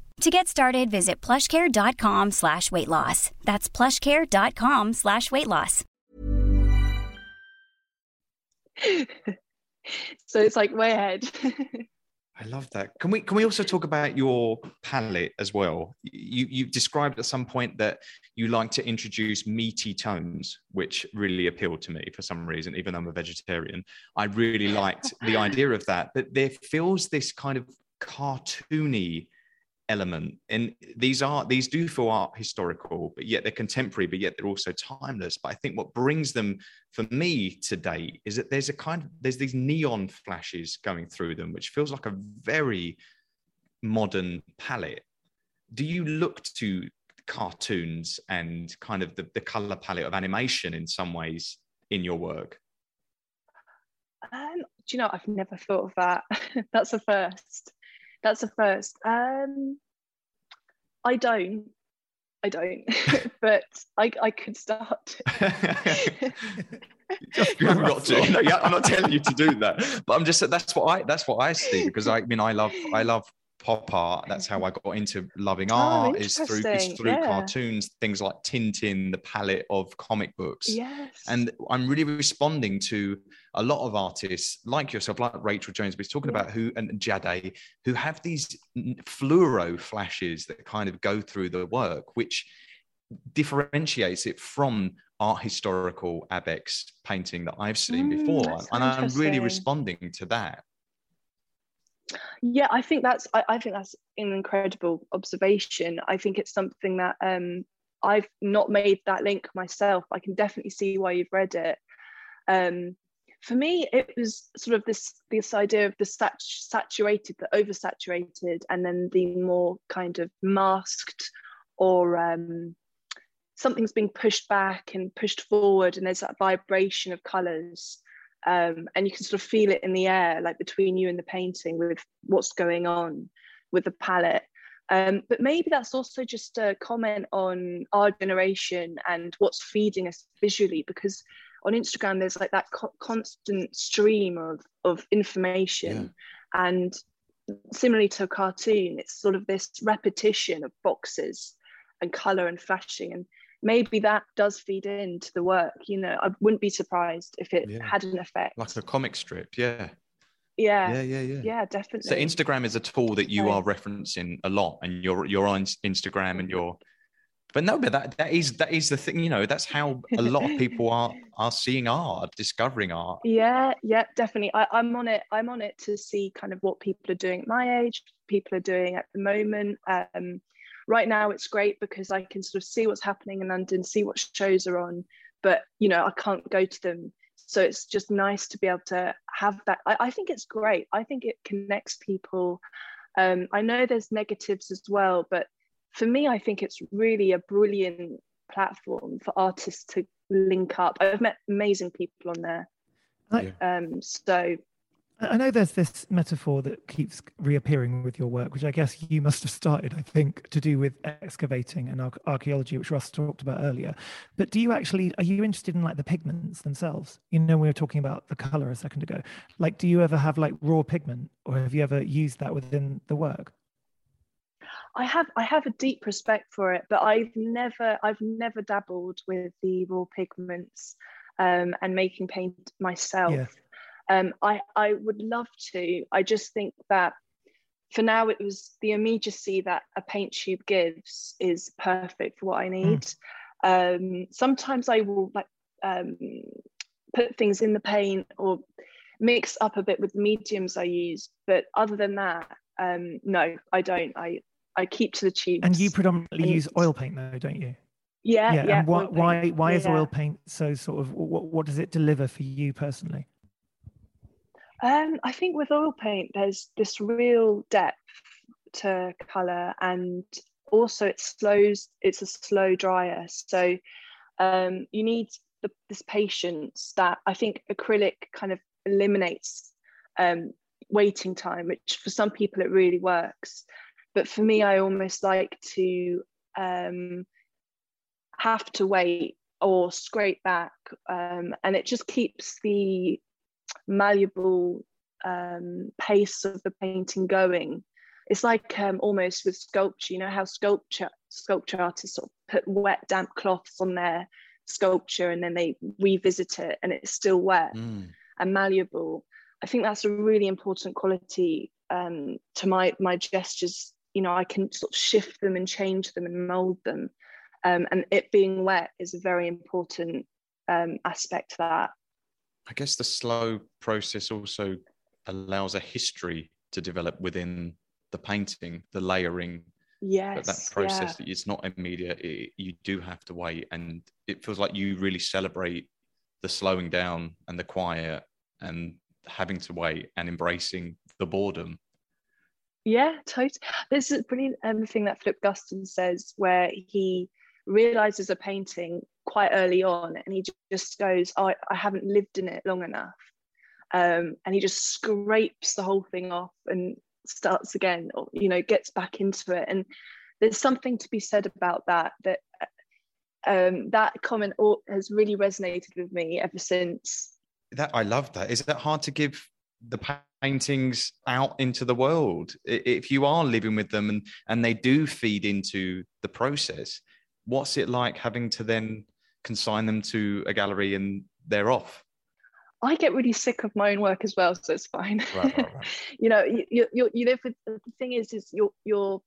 To get started, visit plushcare.com slash weight loss. That's plushcare.com slash weight loss. so it's like way ahead. I love that. Can we can we also talk about your palette as well? You you described at some point that you like to introduce meaty tones, which really appealed to me for some reason, even though I'm a vegetarian. I really liked the idea of that. That there feels this kind of cartoony element. And these are these do feel art historical but yet they're contemporary but yet they're also timeless. But i think what brings them for me today is that there's a kind of there's these neon flashes going through them which feels like a very modern palette. Do you look to cartoons and kind of the, the color palette of animation in some ways in your work? Um, do you know i've never thought of that. That's a first that's the first. Um, I don't. I don't, but I, I could start. you haven't got to. No, yeah, I'm not telling you to do that, but I'm just that's what I that's what I see because I, I mean I love I love pop art. That's how I got into loving oh, art. is through is through yeah. cartoons, things like Tintin, the palette of comic books. Yes. And I'm really responding to a lot of artists like yourself, like Rachel Jones, was talking yeah. about who and Jadé, who have these fluoro flashes that kind of go through the work, which differentiates it from art historical abex painting that I've seen mm, before. And I'm really responding to that yeah i think that's I, I, think that's an incredible observation. I think it's something that um i've not made that link myself. I can definitely see why you've read it. Um for me it was sort of this this idea of the sat- saturated the oversaturated and then the more kind of masked or um something's being pushed back and pushed forward and there's that vibration of colors um, and you can sort of feel it in the air like between you and the painting with what's going on with the palette. Um, but maybe that's also just a comment on our generation and what's feeding us visually because on instagram there's like that co- constant stream of, of information. Yeah. and similarly to a cartoon it's sort of this repetition of boxes and color and flashing. And maybe that does feed into the work you know i wouldn't be surprised if it yeah. had an effect. Like a comic strip yeah. Yeah. Yeah yeah yeah. Yeah definitely. So instagram is a tool that you are referencing a lot and you're you're on instagram and you're but no but that that is that is the thing you know that's how a lot of people are are seeing art discovering art. Yeah yeah definitely. I, i'm on it i'm on it to see kind of what people are doing at my age people are doing at the moment um right now it's great because I can sort of see what's happening in London, see what shows are on, but you know, I can't go to them. So it's just nice to be able to have that. I, I think it's great. I think it connects people. Um, I know there's negatives as well, but for me, I think it's really a brilliant platform for artists to link up. I've met amazing people on there. Um, so I know there's this metaphor that keeps reappearing with your work, which I guess you must have started, I think, to do with excavating and archaeology, which Russ talked about earlier. But do you actually, are you interested in like the pigments themselves? You know, we were talking about the color a second ago. Like, do you ever have like raw pigment or have you ever used that within the work? I have I have a deep respect for it, but I've never I've never dabbled with the raw pigments um, and making paint myself. Yeah. Um, I, I would love to. I just think that for now, it was the immediacy that a paint tube gives is perfect for what I hmm. need. Mm. Um, sometimes I will like um, put things in the paint or mix up a bit with the mediums I use, but other than that, um, no, I don't. I I keep to the tubes. And you predominantly and use oil paint, though, don't you? Yeah, yeah. yeah and why why why yeah, is oil paint so sort of what what does it deliver for you personally? Um, I think with oil paint, there's this real depth to color, and also it slows. It's a slow dryer, so um, you need the, this patience that I think acrylic kind of eliminates um, waiting time, which for some people it really works. But for me, I almost like to um, have to wait or scrape back, um, and it just keeps the malleable um, pace of the painting going. It's like um, almost with sculpture, you know how sculpture sculpture artists sort of put wet damp cloths on their sculpture and then they revisit it and it's still wet mm. and malleable. I think that's a really important quality um, to my my gestures. You know, I can sort of shift them and change them and mold them, um, and it being wet is a very important um, aspect to that. I guess the slow process also allows a history to develop within the painting, the layering. Yes, but that process yeah. it's not immediate. It, you do have to wait, and it feels like you really celebrate the slowing down and the quiet and having to wait and embracing the boredom. Yeah, totally. This is a brilliant um, thing that Philip Guston says, where he realizes a painting quite early on, and he just goes, oh, "I haven't lived in it long enough," um, and he just scrapes the whole thing off and starts again, or you know, gets back into it. And there's something to be said about that. That um, that comment has really resonated with me ever since that I love that. Is it hard to give the paintings out into the world if you are living with them and and they do feed into the process? What's it like having to then consign them to a gallery and they're off? I get really sick of my own work as well, so it's fine. Right, right, right. you know, you, you, you live with the thing is, is you're you're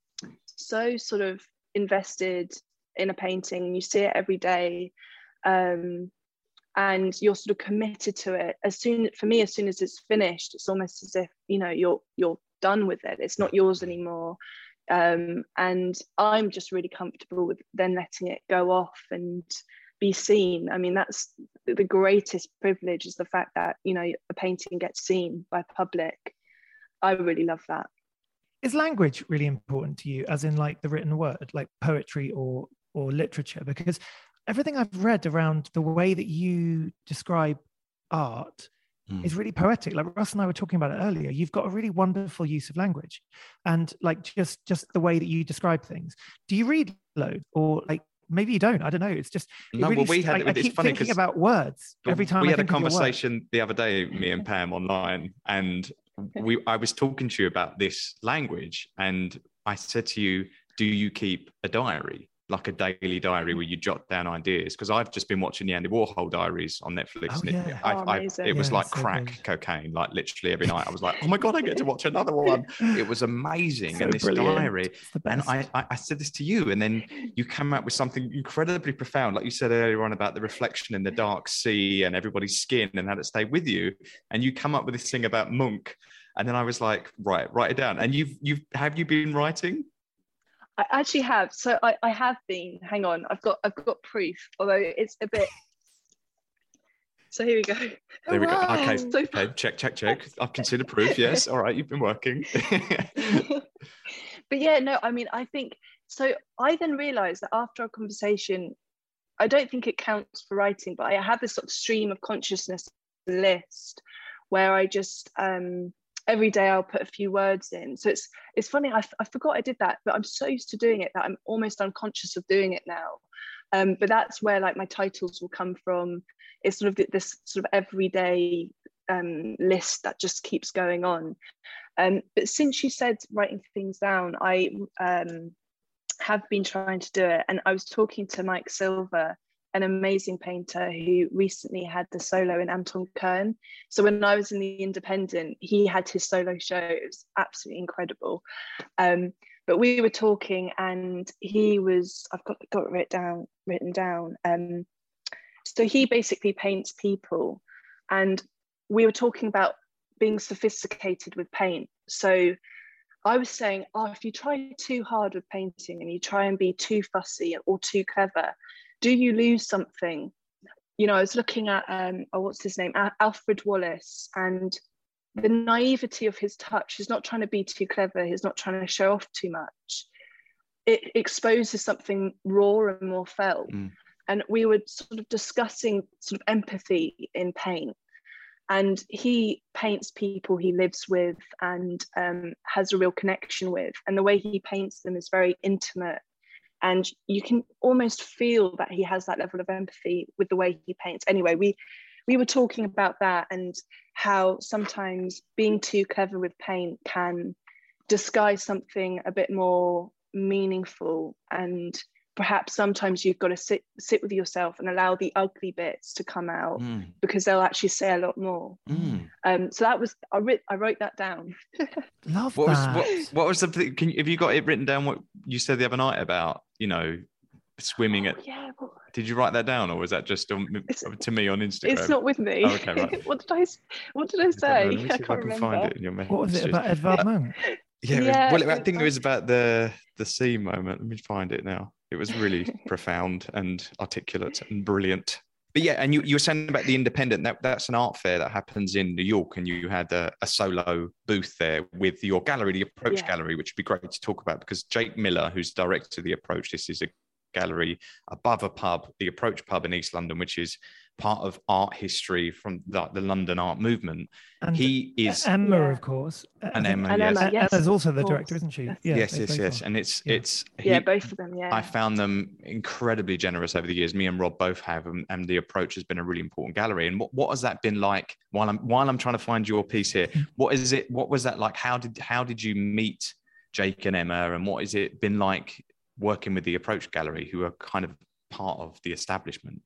so sort of invested in a painting, and you see it every day. Um, and you're sort of committed to it as soon for me as soon as it's finished it's almost as if you know you're you're done with it it's not yours anymore um, and i'm just really comfortable with then letting it go off and be seen i mean that's the greatest privilege is the fact that you know a painting gets seen by public i really love that is language really important to you as in like the written word like poetry or or literature because everything I've read around the way that you describe art mm. is really poetic. Like Russ and I were talking about it earlier. You've got a really wonderful use of language, and like just just the way that you describe things. Do you read load or like? Maybe you don't. I don't know. It's just it no. Really, well, we had. I, I keep funny thinking about words every time. We I had a conversation the other day, me and Pam online, and we. I was talking to you about this language, and I said to you, "Do you keep a diary?" Like a daily diary where you jot down ideas because I've just been watching the Andy Warhol diaries on Netflix. Oh, yeah. it, I, oh, I, it was yeah, like so crack good. cocaine, like literally every night. I was like, oh my God, I get to watch another one. It was amazing. So and this brilliant. diary. And I, I said this to you, and then you come out with something incredibly profound. Like you said earlier on about the reflection in the dark sea and everybody's skin and how to stay with you. And you come up with this thing about Munch. And then I was like, right, write it down. And you've you've have you been writing? I actually have. So I, I have been. Hang on, I've got I've got proof. Although it's a bit. So here we go. There we go. Okay, so... okay. Check, check, check. I've considered proof. Yes. All right. You've been working. but yeah, no. I mean, I think so. I then realised that after our conversation, I don't think it counts for writing, but I have this sort of stream of consciousness list where I just um every day I'll put a few words in. So it's it's funny. I, I forgot I did that, but I'm so used to doing it that I'm almost unconscious of doing it now. Um, but that's where like my titles will come from. It's sort of this sort of everyday um, list that just keeps going on. Um, but since you said writing things down, I um, have been trying to do it. And I was talking to Mike Silva an amazing painter who recently had the solo in Anton Kern. So when I was in the Independent, he had his solo show. It was absolutely incredible. Um, but we were talking, and he was I've got got it down written down. Um, so he basically paints people, and we were talking about being sophisticated with paint. So I was saying, oh, if you try too hard with painting and you try and be too fussy or too clever, do you lose something? You know, I was looking at um, oh, what's his name, Alfred Wallis, and the naivety of his touch he's not trying to be too clever. He's not trying to show off too much. It exposes something raw and more felt. Mm. and we were sort of discussing sort of empathy in paint and he paints people he lives with and um, has a real connection with. And the way he paints them is very intimate and you can almost feel that he has that level of empathy with the way he paints. Anyway we we were talking about that and how sometimes being too clever with paint can disguise something a bit more meaningful and perhaps sometimes you've got to sit sit with yourself and allow the ugly bits to come out Mm, because they'll actually say a lot more mm. um so that was i writ i wrote that down Love What was that. what, what was the thing- can you, have you got it written down? What you said the other night about you know swimming at? Oh, yeah well, Did you write that down, or was that just on, to me on Instagram? it's not with me Oh, okay, right. what did i s- what did i I don't know. say Let i can't I can remember find it in your what was it about Edvard Munch? Yeah, Yeah, well, I think it was about- about the the sea moment. Let me find it now. It was really profound and articulate and brilliant. But yeah, and you, you were saying about the independent. That that's an art fair that happens in New York, and you had a, a solo booth there with your gallery, the Approach Yeah. Gallery, which would be great to talk about because Jake Miller, who's director of the Approach, this is a gallery above a pub, the Approach Pub in East London, which is part of art history from the, the London art movement. And He is Emma, Yeah. of course. And Emma, And yes. Emma, yes, Emma's also the director, isn't she? Yes. Yeah, yes, yes, yes, and it's Yeah. it's yeah both of them yeah I found them incredibly generous over the years. Me and Rob both have, and, and the approach has been a really important gallery. And what, what has that been like while I'm while I'm trying to find your piece here? Mm. What is it? What was that like? How did how did you meet Jake and Emma? And what has it been like working with the Approach Gallery, who are kind of part of the establishment?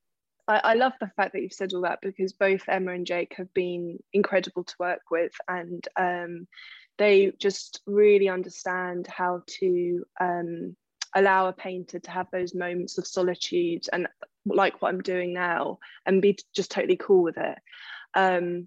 I, I love the fact that you've said all that because both Emma and Jake have been incredible to work with, and um, they just really understand how to um, allow a painter to have those moments of solitude and like what I'm doing now, and be just totally cool with it. Um,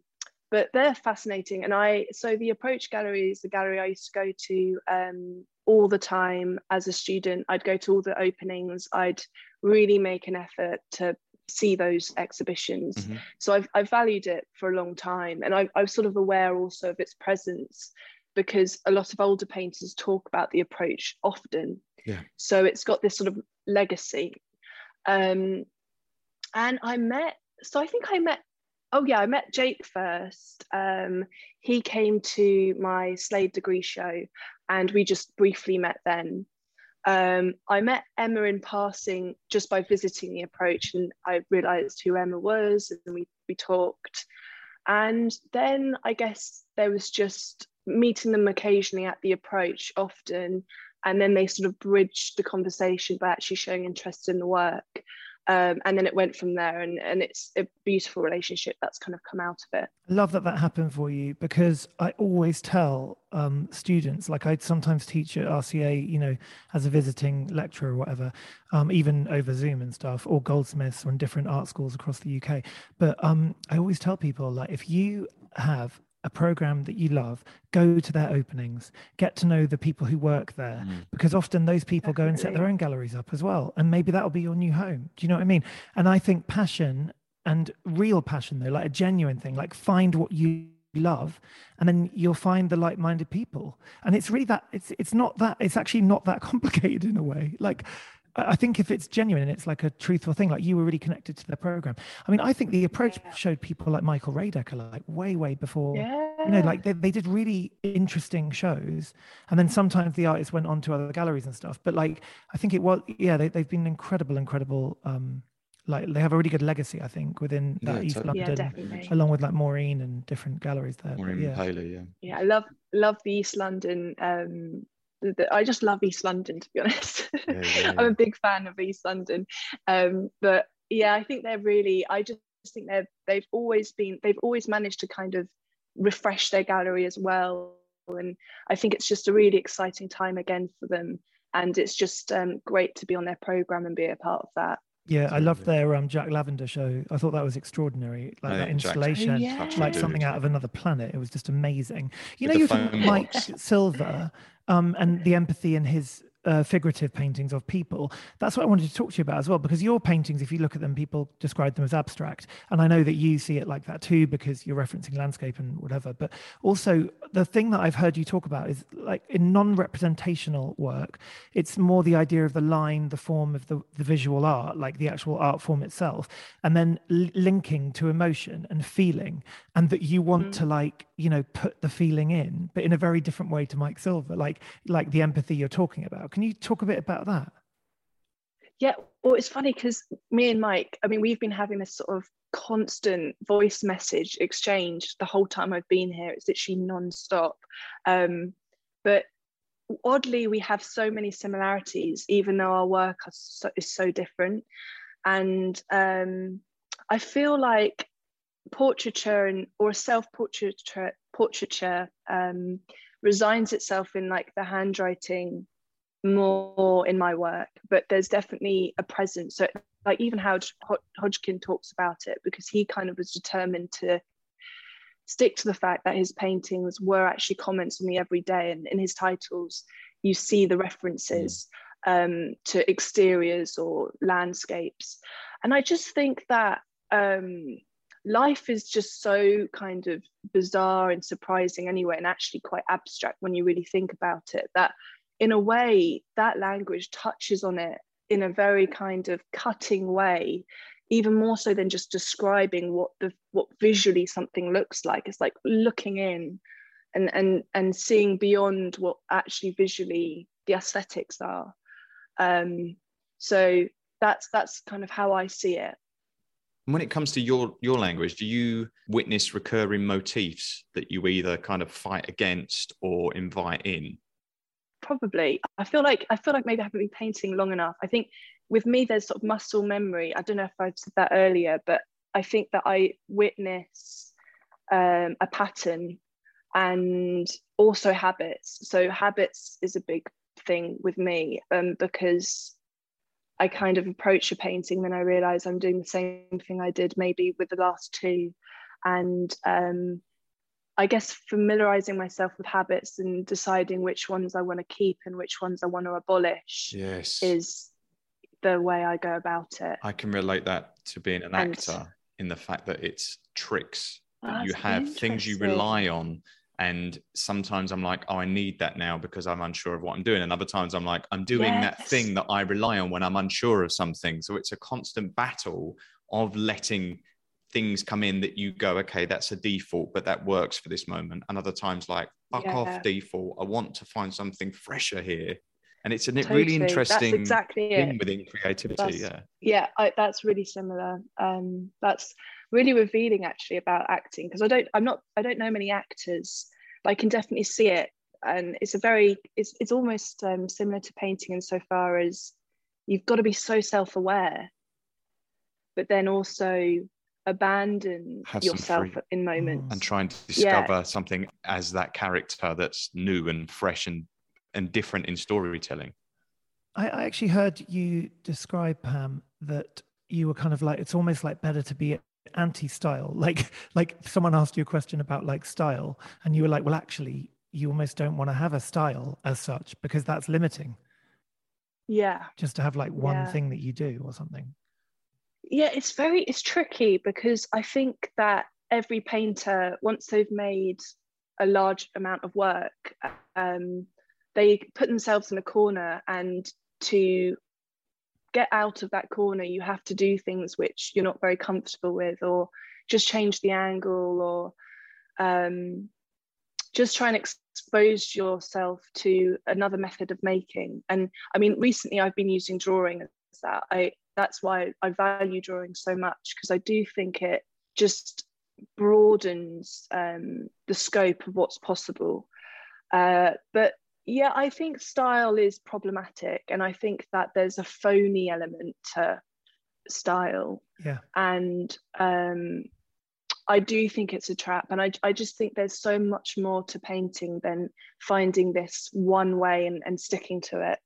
but they're fascinating, and I so the Approach Gallery is the gallery I used to go to um, all the time as a student. I'd go to all the openings. I'd really make an effort to see those exhibitions. Mhm. So I've, I've valued it for a long time. And I, I'm sort of aware also of its presence because a lot of older painters talk about the approach often. Yeah. So it's got this sort of legacy. Um, and I met, so I think I met, oh yeah, I met Jake first. Um, he came to my Slade degree show and we just briefly met then. Um, I met Emma in passing just by visiting the approach, and I realised who Emma was, and we we talked. And then I guess there was just meeting them occasionally at the approach often, and then they sort of bridged the conversation by actually showing interest in the work. Um, and then it went from there, and, and it's a beautiful relationship that's kind of come out of it. I love that that happened for you because I always tell um, students, like I sometimes teach at RCA, you know, as a visiting lecturer or whatever, um, even over Zoom and stuff, or Goldsmiths or in different art schools across the UK. But um, I always tell people, like, if you have a program that you love, go to their openings, get to know the people who work there, hmm. because often those people go and set their own galleries up as well. And maybe that'll be your new home. Do you know what I mean? And I think passion and real passion, though, like a genuine thing, like find what you love and then you'll find the like-minded people and it's really that it's it's not that it's actually not that complicated in a way like I I think if it's genuine and it's like a truthful thing, like you were really connected to the program. I mean, I think the approach showed people like Michael Raedecker like way, way before. Yeah. You know, like they, they did really interesting shows, and then sometimes the artists went on to other galleries and stuff. But like, I think it was yeah, they they've been incredible, incredible. Um, like they have a really good legacy, I think, within that Yeah, East totally. London, definitely. along with like Maureen and different galleries there. But Maureen yeah. Paley, yeah. yeah i love love the east london um the, the- i just love east london to be honest. Yeah, yeah, i'm a big fan of east london. Um but yeah i think they're really i just think they've they've always been they've always managed to kind of refresh their gallery as well. And i think it's just a really exciting time again for them. And it's just um, great to be on their program and be a part of that Yeah, I loved their um, Jack Lavender show. I thought that was extraordinary. Like I that think Jack's installation, yeah. like something out of another planet. It was just amazing. You With know, you're talking Mike. Silva um, and the empathy in his uh, figurative paintings of people. That's what I wanted to talk to you about as well, because your paintings, if you look at them, people describe them as abstract. And I know that you see it like that too, because you're referencing landscape and whatever. But also, the thing that I've heard you talk about is like in non representational work, it's more the idea of the line, the form of the, the visual art, like the actual art form itself, and then l- linking to emotion and feeling, and that you want mm-hmm. to like, you know, put the feeling in, but in a very different way to Mike Silva, like like the empathy you're talking about. Can you talk a bit about that? Yeah, well, it's funny because me and Mike, I mean, we've been having this sort of constant voice message exchange the whole time I've been here. It's literally non-stop. Um, but oddly, we have so many similarities, even though our work is so, is so different. And um, I feel like portraiture and or self-portraiture portraiture um, resigns itself in like the handwriting more in my work, but there's definitely a presence. So, like even how Hodgkin talks about it, because he kind of was determined to stick to the fact that his paintings were actually comments on the everyday, and in his titles, you see the references um, to exteriors or landscapes. And I just think that um, life is just so kind of bizarre and surprising anyway, and actually quite abstract when you really think about it. That in a way, that language touches on it in a very kind of cutting way, even more so than just describing what the what visually something looks like. It's like looking in and and and seeing beyond what actually visually the aesthetics are. Um, so that's that's kind of how I see it. When it comes to your your language, do you witness recurring motifs that you either kind of fight against or invite in? Probably i feel like i feel like maybe i haven't been painting long enough. I think with me there's sort of muscle memory. I don't know if i've said that earlier but i think that i witness um, a pattern and also habits. So habits is a big thing with me um, because i kind of approach a painting then i realize i'm doing the same thing i did maybe with the last two. And um, I guess familiarizing myself with habits and deciding which ones I want to keep and which ones I want to abolish yes. is the way I go about it. I can relate that to being an and, actor in the fact that it's tricks that ah, you have, things you rely on. And sometimes I'm like, oh, I need that now because I'm unsure of what I'm doing. And other times I'm like, I'm doing yes. that thing that I rely on when I'm unsure of something. So it's a constant battle of letting things come in that you go, okay, that's a default, but that works for this moment. And other times, like, fuck yeah. off default. I want to find something fresher here. And it's a totally. really interesting that's exactly thing it. within creativity. That's, yeah. Yeah, I, that's really similar. Um, that's really revealing actually about acting because I don't, I'm not, I don't know many actors, but I can definitely see it. And it's a very, it's, it's almost um, similar to painting insofar as you've got to be so self aware, but then also abandon Have yourself in moments. Mm. And trying to discover yeah. something as that character that's new and fresh and and different in storytelling. I, I actually heard you describe pam that you were kind of like it's almost like better to be anti-style. Like like someone asked you a question about like style and you were like well actually you almost don't want to have a style as such because that's limiting. Yeah. Just to have like one yeah. thing that you do or something yeah it's very it's tricky because i think that every painter once they've made a large amount of work um, they put themselves in a corner and to get out of that corner you have to do things which you're not very comfortable with or just change the angle or um, just try and expose yourself to another method of making. And i mean recently i've been using drawing as that. I that's why I value drawing so much because I do think it just broadens um, the scope of what's possible. Uh, but yeah, I think style is problematic, and I think that there's a phony element to style. Yeah, and um, I do think it's a trap, and I I just think there's so much more to painting than finding this one way and, and sticking to it.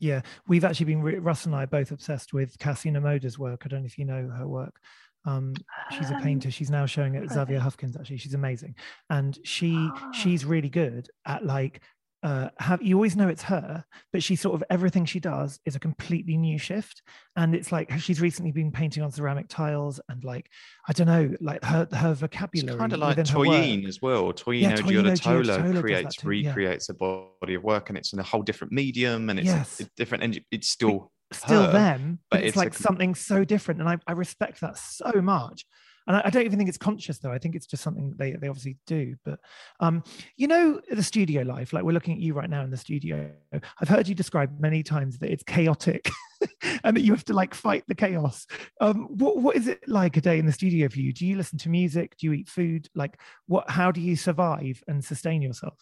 Yeah, we've actually been Russ and I both obsessed with Cassie Namoda's work. I don't know if you know her work. Um, she's a um, painter. She's now showing at Xavier Hufkens. Actually, she's amazing, and she she's really good at like uh, have you always know it's her, but she sort of everything she does is a completely new shift, and it's like she's recently been painting on ceramic tiles, and like I don't know, like her her vocabulary. It's kind of like Toyin as well. Toyin Yeah, Toyin Ojih Odutola Giottola creates, too, yeah. recreates a body of work, and it's in a whole different medium, and it's Yes. a different. And it's still still her, them, but, but it's, it's like a something so different. And I, I respect that so much. And I, I don't even think it's conscious though. I think it's just something they, they obviously do. But um, you know, the studio life, like we're looking at you right now in the studio. I've heard you describe many times that it's chaotic and that you have to like fight the chaos. Um, what what is it like a day in the studio for you? Do you listen to music? Do you eat food? Like what how do you survive and sustain yourself?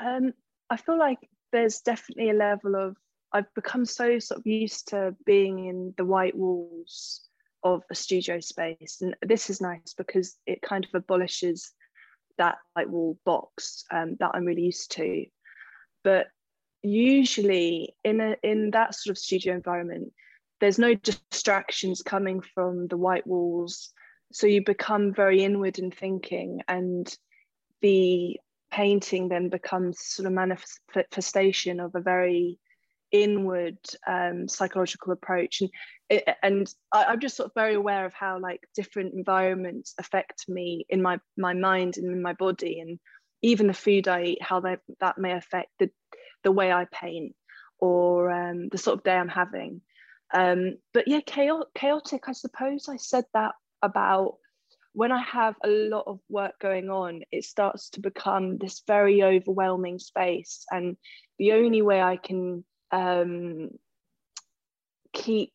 Um, I feel like there's definitely a level of I've become so sort of used to being in the white walls of a studio space, and this is nice because it kind of abolishes that white wall box um, that I'm really used to. But usually in a in that sort of studio environment, there's no distractions coming from the white walls, so you become very inward in thinking and the painting then becomes sort of manifestation of a very inward um, psychological approach and and I, i'm just sort of very aware of how like different environments affect me in my my mind and in my body and even the food i eat how that that may affect the the way i paint or um, the sort of day i'm having um, but yeah chaotic i suppose i said that about when I have a lot of work going on, it starts to become this very overwhelming space. And the only way I can um, keep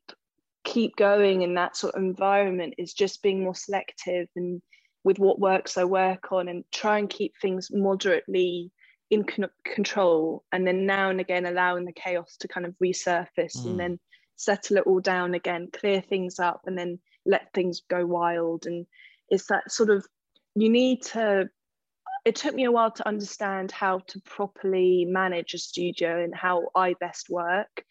keep going in that sort of environment is just being more selective and with what works I work on and try and keep things moderately in con- control and then now and again allowing the chaos to kind of resurface Mm. and then settle it all down again clear things up and then let things go wild and it's that sort of you need to it took me a while to understand how to properly manage a studio and how I best work.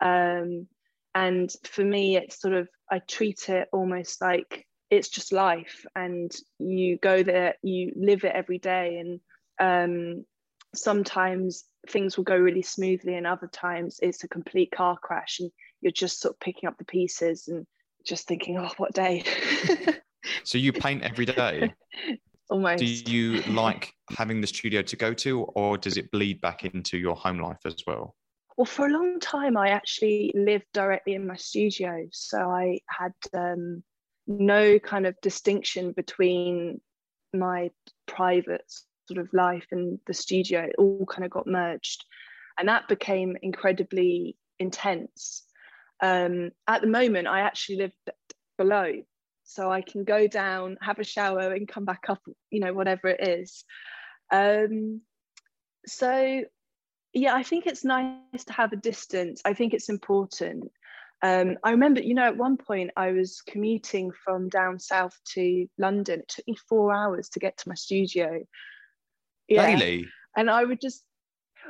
Um, and for me, it's sort of, I treat it almost like it's just life and you go there, you live it every day. And um, sometimes things will go really smoothly, and other times it's a complete car crash and you're just sort of picking up the pieces and just thinking, oh, what day. So you paint every day. Almost. Do you like having the studio to go to, or does it bleed back into your home life as well? Well, for a long time, I actually lived directly in my studio. So I had um, no kind of distinction between my private sort of life and the studio. It all kind of got merged. And that became incredibly intense. Um, at the moment, I actually live b- below. So I can go down, have a shower, and come back up, you know, whatever it is. Um, so yeah i think it's nice to have a distance. I think it's important. Um, i remember you know at one point i was commuting from down south to london. It took me four hours to get to my studio. Yeah. Daily. and i would just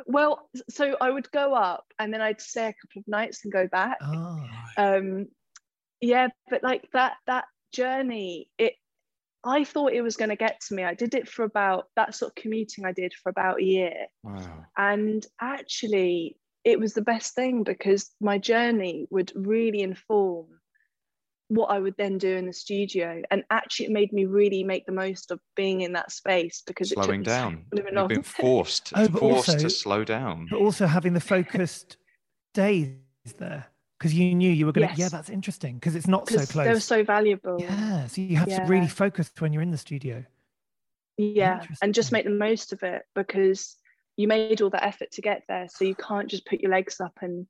well so i would go up and then i'd stay a couple of nights and go back. Oh, um yeah but like that that journey it i thought it was going to get to me i did it for about that sort of commuting i did for about a year Wow. and actually it was the best thing because my journey would really inform what I would then do in the studio. And actually, it made me really make the most of being in that space because it took Slowing me so down. long You've been forced, Oh, forced also- to slow down. but also having the focused days there because you knew you were going to. Yeah, that's interesting because it's not so close. they were so valuable. yeah, so you have to really focus when you're in the studio. yeah and just make the most of it because you made all that effort to get there so you can't just put your legs up and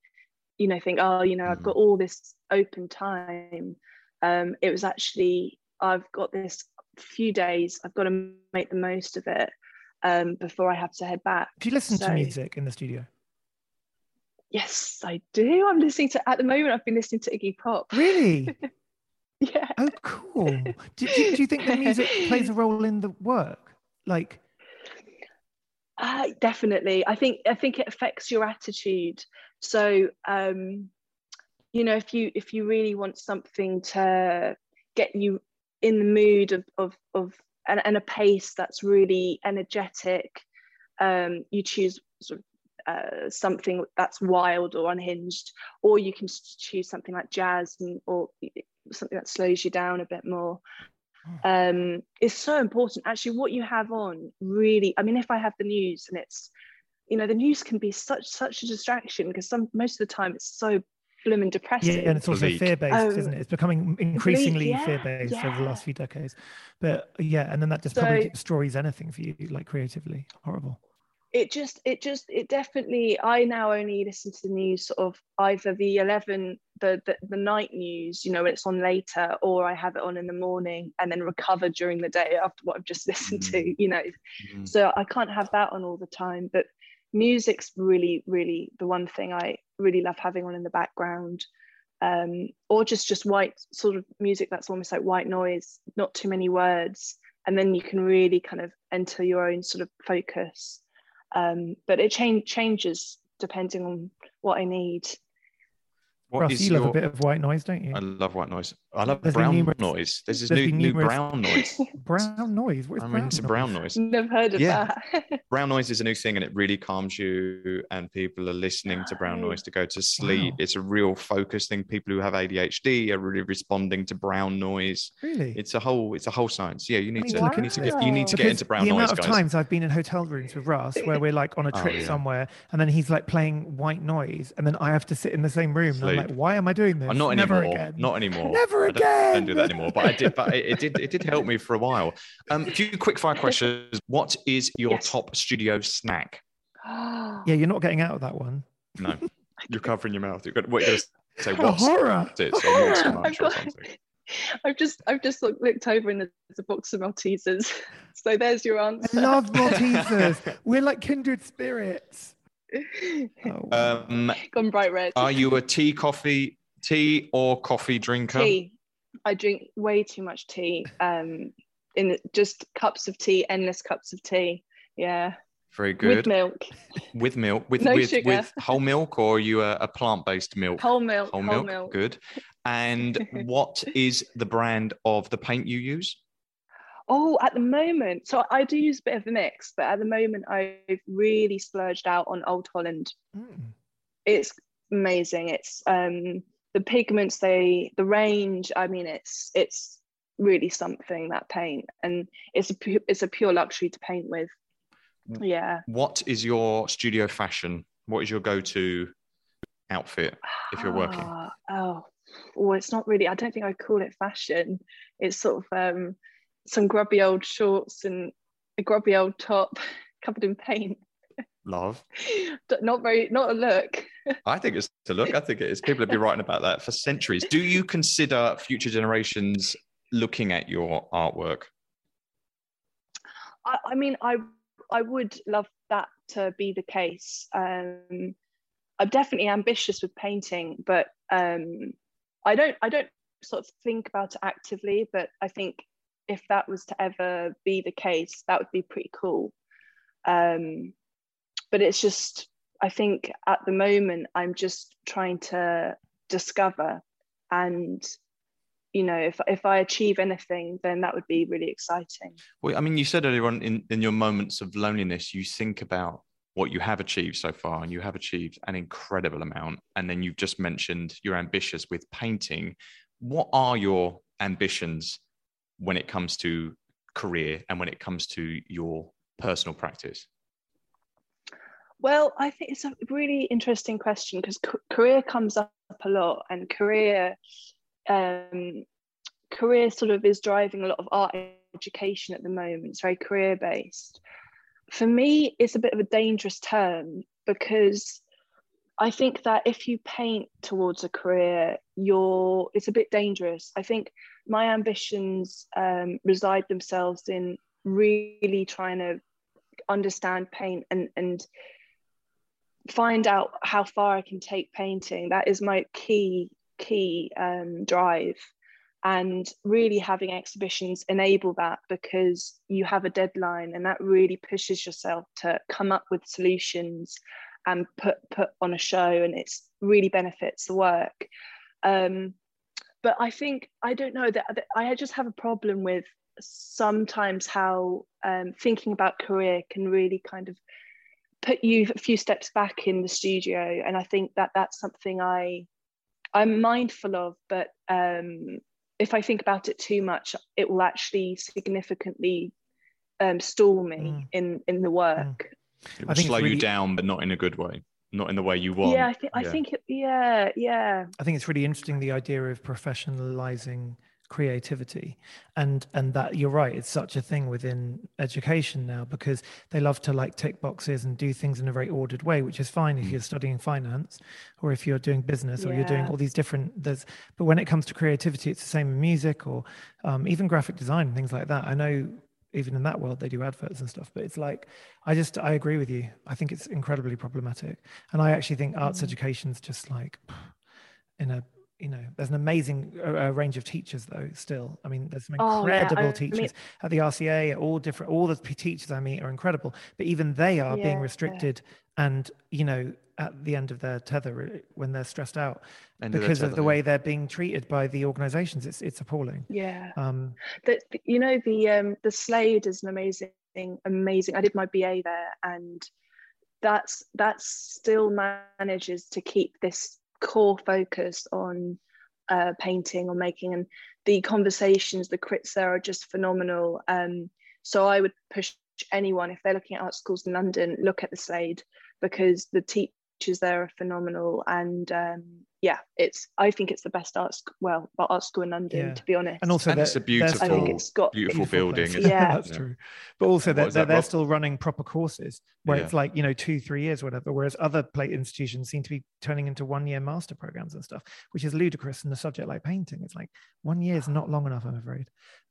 you know think oh you know i've Mhm. got all this open time um it was actually i've got this few days i've got to make the most of it um before i have to head back Do you listen to music in the studio? Yes i do i'm listening to at the moment i've been listening to iggy pop Really? yeah oh, cool. Do, do, do you think the music plays a role in the work? Like, Uh, definitely. I think I think it affects your attitude. So um, you know, if you if you really want something to get you in the mood of of of and, and a pace that's really energetic, um, you choose sort of uh, something that's wild or unhinged, or you can choose something like jazz and, or something that slows you down a bit more. Um, it's so important. Actually, what you have on really, I mean, if I have the news and it's, you know, the news can be such such a distraction because some most of the time it's so blooming depressing. Yeah, and it's also fear based, Oh, isn't it? It's becoming increasingly yeah, fear based over the last few decades. But yeah, and then that just So- probably destroys anything for you, like creatively. Horrible. It just it just it definitely i now only listen to the news sort of either the 11 the, the the night news you know when it's on later or i have it on in the morning and then recover during the day after what i've just listened to you know. Mm. so i can't have that on all the time but music's really really the one thing i really love having on in the background. Um, or just just white sort of music that's almost like white noise not too many words and then you can really kind of enter your own sort of focus um, but it change, changes depending on what I need. What Russ, is you love a bit of white noise, don't you? I love white noise. I love There's brown numerous- noise. There's this there's new been new brown noise. brown noise. What is I'm brown into noise? brown noise. Never heard of Yeah. that. Brown noise is a new thing, and it really calms you. And people are listening to brown noise to go to sleep. Wow. It's a real focus thing. People who have ADHD are really responding to brown noise. Really? It's a whole. It's a whole science. Yeah, you need mean, to. look You need to get. You need to get into brown the noise, amount of guys. times I've been in hotel rooms with Russ where we're like on a Oh, trip yeah. somewhere and then he's like playing white noise and then I have to sit in the same room and I'm like, why am I doing this? Uh, not Never anymore. again. Not anymore. Never I don't, don't do that anymore. But I did. But it, it did. It did help me for a while. Um, a few quick fire questions. What is your Yes. top studio snack? Yeah, you're not getting out of that one. No, you're covering your mouth. You're going. What you're going to say? What horror. it? Or Monster I've got- I've just I've just looked, looked over and there's a box of Maltesers. So there's your answer. I answer. love Maltesers. we're like kindred spirits. Oh. Um, Gone bright red. are you a tea, coffee, tea or coffee drinker? tea? I drink way too much tea. Um, in just cups of tea, endless cups of tea. Yeah, Very good. with milk, With milk, with No with, sugar. with whole milk, or are you a, a plant-based milk? whole milk, Whole whole milk. milk. Good. And what is the brand of the paint you use? Oh, at the moment, so I do use a bit of a mix, but at the moment, I've really splurged out on Old Holland. Mm. It's amazing. It's um the pigments, they the range. I mean, it's it's really something that paint, and it's a pu- it's a pure luxury to paint with. Yeah. What is your studio fashion? What is your go-to outfit if you're working? Ah, oh, well, it's not really. I don't think I'd call it fashion. It's sort of um, some grubby old shorts and a grubby old top covered in paint. Love. Not very, not a look. I think it's to look. I think it is. People have been writing about that for centuries. Do you consider future generations looking at your artwork? I, I mean, I I would love that to be the case. Um, I'm definitely ambitious with painting, but um, I don't I don't sort of think about it actively. But I think if that was to ever be the case, that would be pretty cool. Um, but it's just I think at the moment I'm just trying to discover and you know if if I achieve anything then that would be really exciting. Well, I mean, you said earlier on in, in your moments of loneliness, you think about what you have achieved so far, and you have achieved an incredible amount. And then you've just mentioned you're ambitious with painting. What are your ambitions when it comes to career and when it comes to your personal practice? Well, I think it's a really interesting question because career comes up a lot, and career, um, career sort of is driving a lot of art education at the moment. It's very career based. For me, it's a bit of a dangerous term because I think that if you paint towards a career, you're it's a bit dangerous. I think my ambitions um, reside themselves in really trying to understand paint and and find out how far I can take painting. That is my key key um, drive, and really having exhibitions enable that because you have a deadline, and that really pushes yourself to come up with solutions and put put on a show, and it's really benefits the work. Um, but I think I don't know that, that I just have a problem with sometimes how um, thinking about career can really kind of put you a few steps back in the studio and i think that that's something i i'm mindful of but um if i think about it too much it will actually significantly um stall me Mm. in in the work It I will think slow really- you down, but not in a good way, not in the way you want. yeah i think i think it, yeah yeah I think it's really interesting the idea of professionalizing creativity. And and that you're right it's such a thing within education now because they love to like tick boxes and do things in a very ordered way which is fine if Mm. you're studying finance or if you're doing business or you're doing all these different there's but when it comes to creativity it's the same in music or um, even graphic design and things like that. I know even in that world they do adverts and stuff but it's like i just i agree with you. I think it's incredibly problematic. And i actually think arts Mm. education's just like in a you know there's an amazing uh, uh, range of teachers though still. I mean there's some Oh, yeah, incredible I mean- teachers at the rca all different all the p- teachers i meet are incredible. But even they are being Yeah. restricted and you know at the end of their tether uh, when they're stressed out End because of tether, the way they're being treated by the organizations it's it's appalling. Yeah. Um that you know the um the slade is an amazing amazing i did my ba there and that's that still manages to keep this core focus on uh, painting or making and the conversations the crits there are just phenomenal. Um so i would push anyone if they're looking at art schools in london look at the slade because the teachers there are phenomenal and um yeah it's i think it's the best art school well art school in london Yeah. to be honest and also And it's a beautiful, I think it's got beautiful Beautiful building. place. isn't? Yeah. that's true. But also they're, is they're, they're still running proper courses where Yeah. it's like, you know, two, three years, whatever. Whereas other plate institutions seem to be turning into one year master programs and stuff, which is ludicrous in a subject like painting. It's like one year is not long enough, I'm afraid.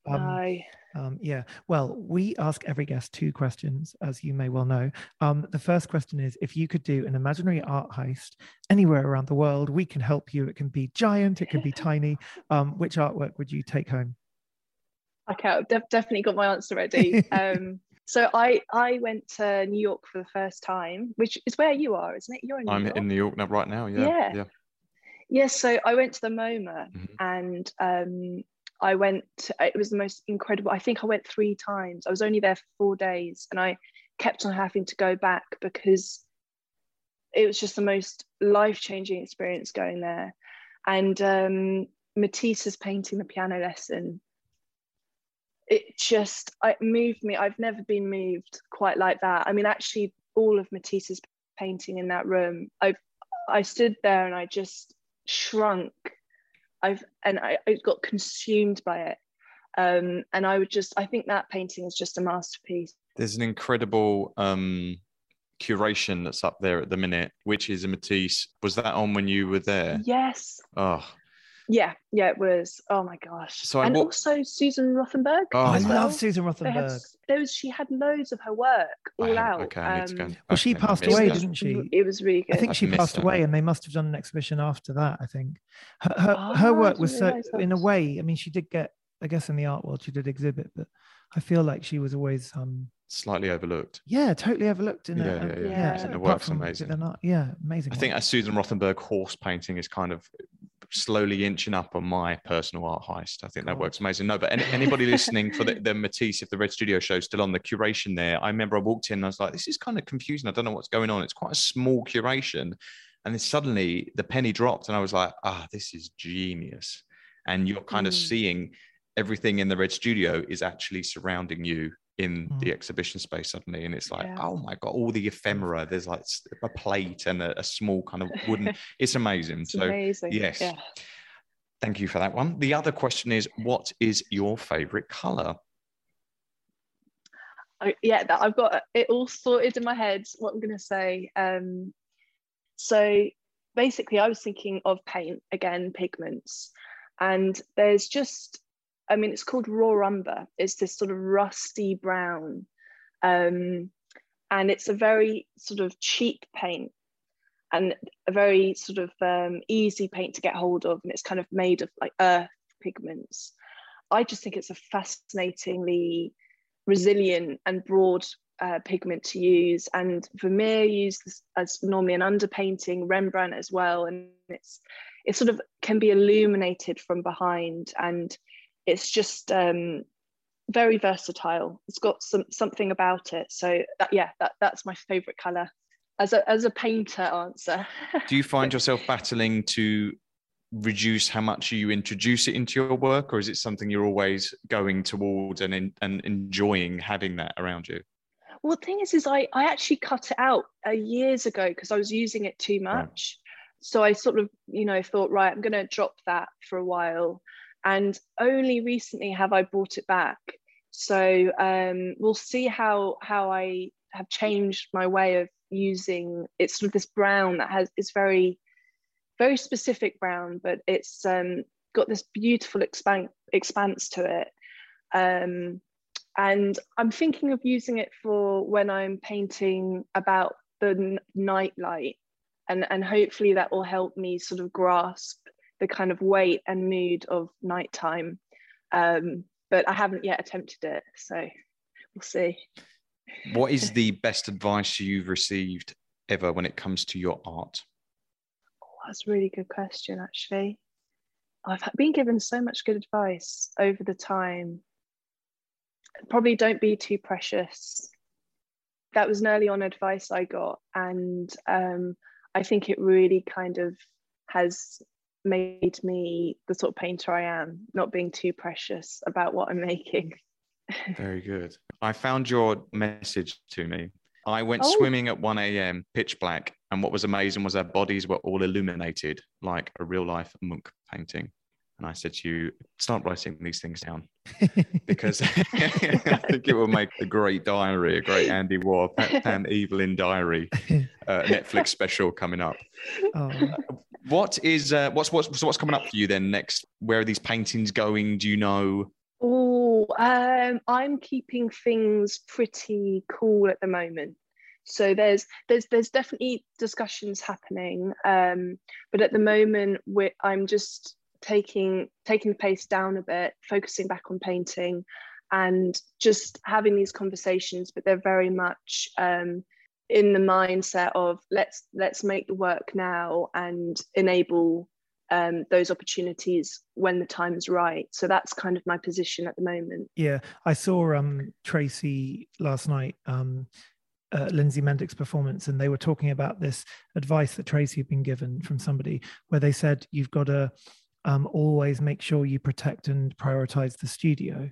Um, no. um, yeah. Well, we ask every guest two questions, as you may well know. Um, the first question is if you could do an imaginary art heist anywhere around the world, we can help you. It can be giant, it can be tiny. Um, which artwork would you take home? Okay, I've def- definitely got my answer ready. um, so I I went to New York for the first time, which is where you are, isn't it? You're in New I'm York. in New York now, right now. Yeah, Yeah. yeah. Yes, so I went to the MoMA Mhm. and um, I went. It was the most incredible. I think I went three times. I was only there for four days, and I kept on having to go back because it was just the most life changing experience going there. And um, Matisse's painting the piano lesson. It just it moved me. I've never been moved quite like that. I mean, actually, all of Matisse's painting in that room, I I stood there and I just shrunk. I've and I, I got consumed by it. Um, and I would just I think that painting is just a masterpiece. There's an incredible um, curation that's up there at the minute, which is a Matisse. Was that on when you were there? Yes. Oh, Yeah, yeah, it was. Oh my gosh. So I and wa- also Susan Rothenberg. Oh, I as well. love Susan They had, Rothenberg. s- there was she had loads of her work all haven't- out. Okay, I need to go. Um, Well, she back passed away, that. didn't she? It was really good. I think I've she passed that. away, and they must have done an exhibition after that. I think her her, her Oh, I work was so in a way. I mean, she did get, I guess, in the art world, she did exhibit, but I feel like she was always, um, Slightly overlooked. yeah, totally overlooked in Yeah, it. yeah, um, yeah. Yeah. The work's from amazing. within art- yeah, amazing. I think a Susan Rothenberg horse painting is kind of slowly inching up on my personal art heist. I think that works amazing. No, but any, anybody listening for the, the Matisse, if the Red Studio show is still on the curation there, I remember I walked in and I was like, this is kind of confusing. I don't know what's going on. It's quite a small curation. And then suddenly the penny dropped and I was like, ah, this is genius. And you're kind of Mm. seeing everything in the Red Studio is actually surrounding you in the Mm. exhibition space suddenly. And it's like, Yeah. oh my God, all the ephemera. There's like a plate and a, a small kind of wooden, it's amazing. It's so amazing. yes. Yeah. thank you for that one. The other question is, what is your favorite color? I, yeah, that I've got it all sorted in my head. What I'm going to say. Um, so basically, I was thinking of paint again, pigments, and there's just, I mean, it's called raw umber. It's this sort of rusty brown, um, and it's a very sort of cheap paint, and a very sort of um, easy paint to get hold of, and it's kind of made of like earth pigments. I just think it's a fascinatingly resilient and broad uh, pigment to use. And Vermeer used this as normally an underpainting, Rembrandt as well, and it's it sort of can be illuminated from behind, and it's just um, very versatile. It's got some something about it. So that, yeah, that that's my favorite color. as a as a painter answer. Do you find yourself battling to reduce how much you introduce it into your work, or is it something you're always going towards and in, and enjoying having that around you? Well, the thing is, is I I actually cut it out uh, years ago because I was using it too much. Right. So I sort of you know thought right, I'm going to drop that for a while, and only recently have I brought it back. So um, we'll see how how I have changed my way of using. It's sort of this brown that has is very very specific brown, but it's um, got this beautiful expan- expanse to it. Um, and I'm thinking of using it for when I'm painting about the n- night light, and and hopefully that will help me sort of grasp the kind of weight and mood of nighttime. Um, but I haven't yet attempted it, so we'll see. What is the best advice you've received ever when it comes to your art? Oh, that's a really good question, actually. I've been given so much good advice over the time. Probably don't be too precious. That was an early on advice I got, and um, I think it really kind of has made me the sort of painter I am, not being too precious about what I'm making. Very good. I found your message to me. I went Oh. swimming at 1 a.m., pitch black, and what was amazing was our bodies were all illuminated like a real life Munch painting. And I said to you, start writing these things down because I think it will make a great diary, a great Andy War, Pam Pam Evelyn diary, uh, Netflix special coming up. Oh, What is uh, what's what's so what's coming up for you then next? Where are these paintings going? Do you know? Oh, um, I'm keeping things pretty cool at the moment. So there's there's there's definitely discussions happening, um, but at the moment we I'm just taking taking the pace down a bit, focusing back on painting, and just having these conversations. But they're very much um, in the mindset of let's let's make the work now and enable um, those opportunities when the time's right. So that's kind of my position at the moment. yeah. I saw um Tracy last night, um, uh, Lindsey Mendick's performance, and they were talking about this advice that Tracy had been given from somebody where they said you've got to um, always make sure you protect and prioritize the studio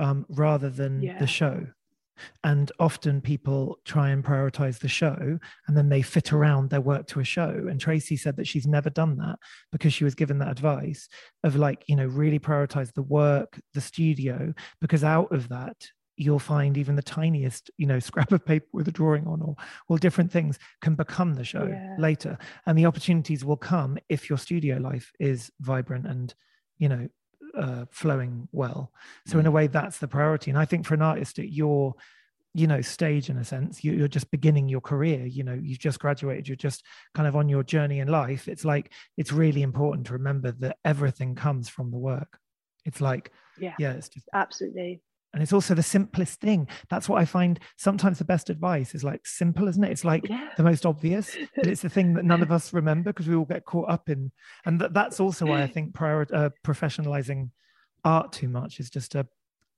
um, rather than Yeah. the show. And often people try and prioritize the show and then they fit around their work to a show. And Tracy said that she's never done that because she was given that advice of like, you know, really prioritize the work, the studio, because out of that, you'll find even the tiniest, you know, scrap of paper with a drawing on or, or different things can become the show Yeah. later. And the opportunities will come if your studio life is vibrant and, you know, uh, flowing well. So in a way, that's the priority. And I think for an artist at your, you know, stage in a sense, you, you're just beginning your career. You know, you've just graduated. You're just kind of on your journey in life. It's like it's really important to remember that everything comes from the work. It's like, Yeah, yeah, it's just absolutely. And it's also the simplest thing that's what i find sometimes the best advice is like simple isn't it it's like Yeah. the most obvious but it's the thing that none of us remember because we all get caught up in and that, that's also why i think prior, uh, professionalizing art too much is just a,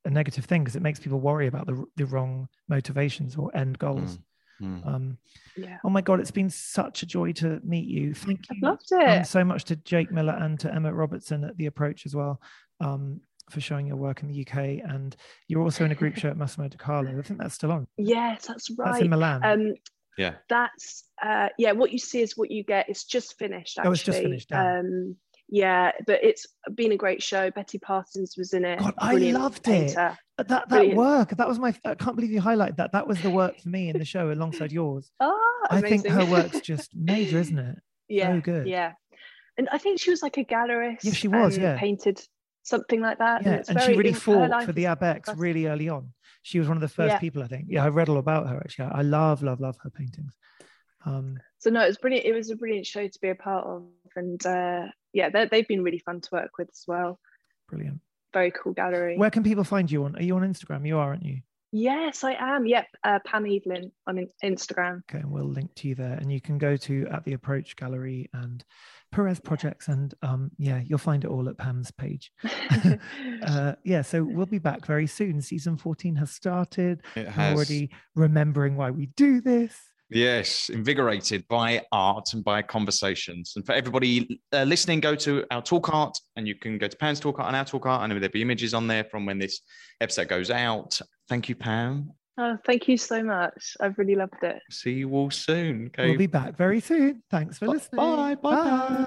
a negative thing because it makes people worry about the, the wrong motivations or end goals Mm. um Yeah. oh my god it's been such a joy to meet you thank I've you loved um, it. so much to Jake Miller and to Emma Robertson at The Approach as well um, for showing your work in the UK. And you're also in a group show at Massimo De Carlo. I think that's still on. Yes, that's right. That's right. in Milan. Um, Yeah. that's uh, yeah. What you see is what you get. It's just finished. Actually. Oh, it's just finished, damn. Um, yeah, but it's been a great show. Betty Parsons was in it. God, I Brilliant loved it. painter. But that that brilliant. work, that was my. I can't believe you highlighted that. That was the work for me in the show alongside yours. Ah, I think her work's just major, isn't it? yeah, good. Yeah, and I think she was like a gallerist. Yeah, she was, yeah. painted something like that. Yeah, it's and she really fought for the Abex really early on. She was one of the first Yeah. people, I think. Yeah, I read all about her actually. I love, love, love her paintings. Um, So no, it was brilliant. It was a brilliant show to be a part of, and uh, yeah, they- they've been really fun to work with as well. brilliant. Very cool gallery. Where can people find you on? Are you on Instagram? You are, aren't you? Yes, I am. Yep, uh, Pam Evelyn on Instagram. Okay, and we'll link to you there. And you can go to at the Approach Gallery and Peres Projects, and um, yeah, you'll find it all at Pam's page. uh, yeah, so we'll be back very soon. Season 14 has started. It I'm already remembering why we do this. Yes, invigorated by art and by conversations. And for everybody uh, listening, go to our talk art and you can go to Pam's talk art and our talk art, and there'll be images on there from when this episode goes out. Thank you, Pam. Oh, thank you so much. I've really loved it. See you all soon. Okay. We'll be back very soon. Thanks for listening. Bye. Bye. Bye.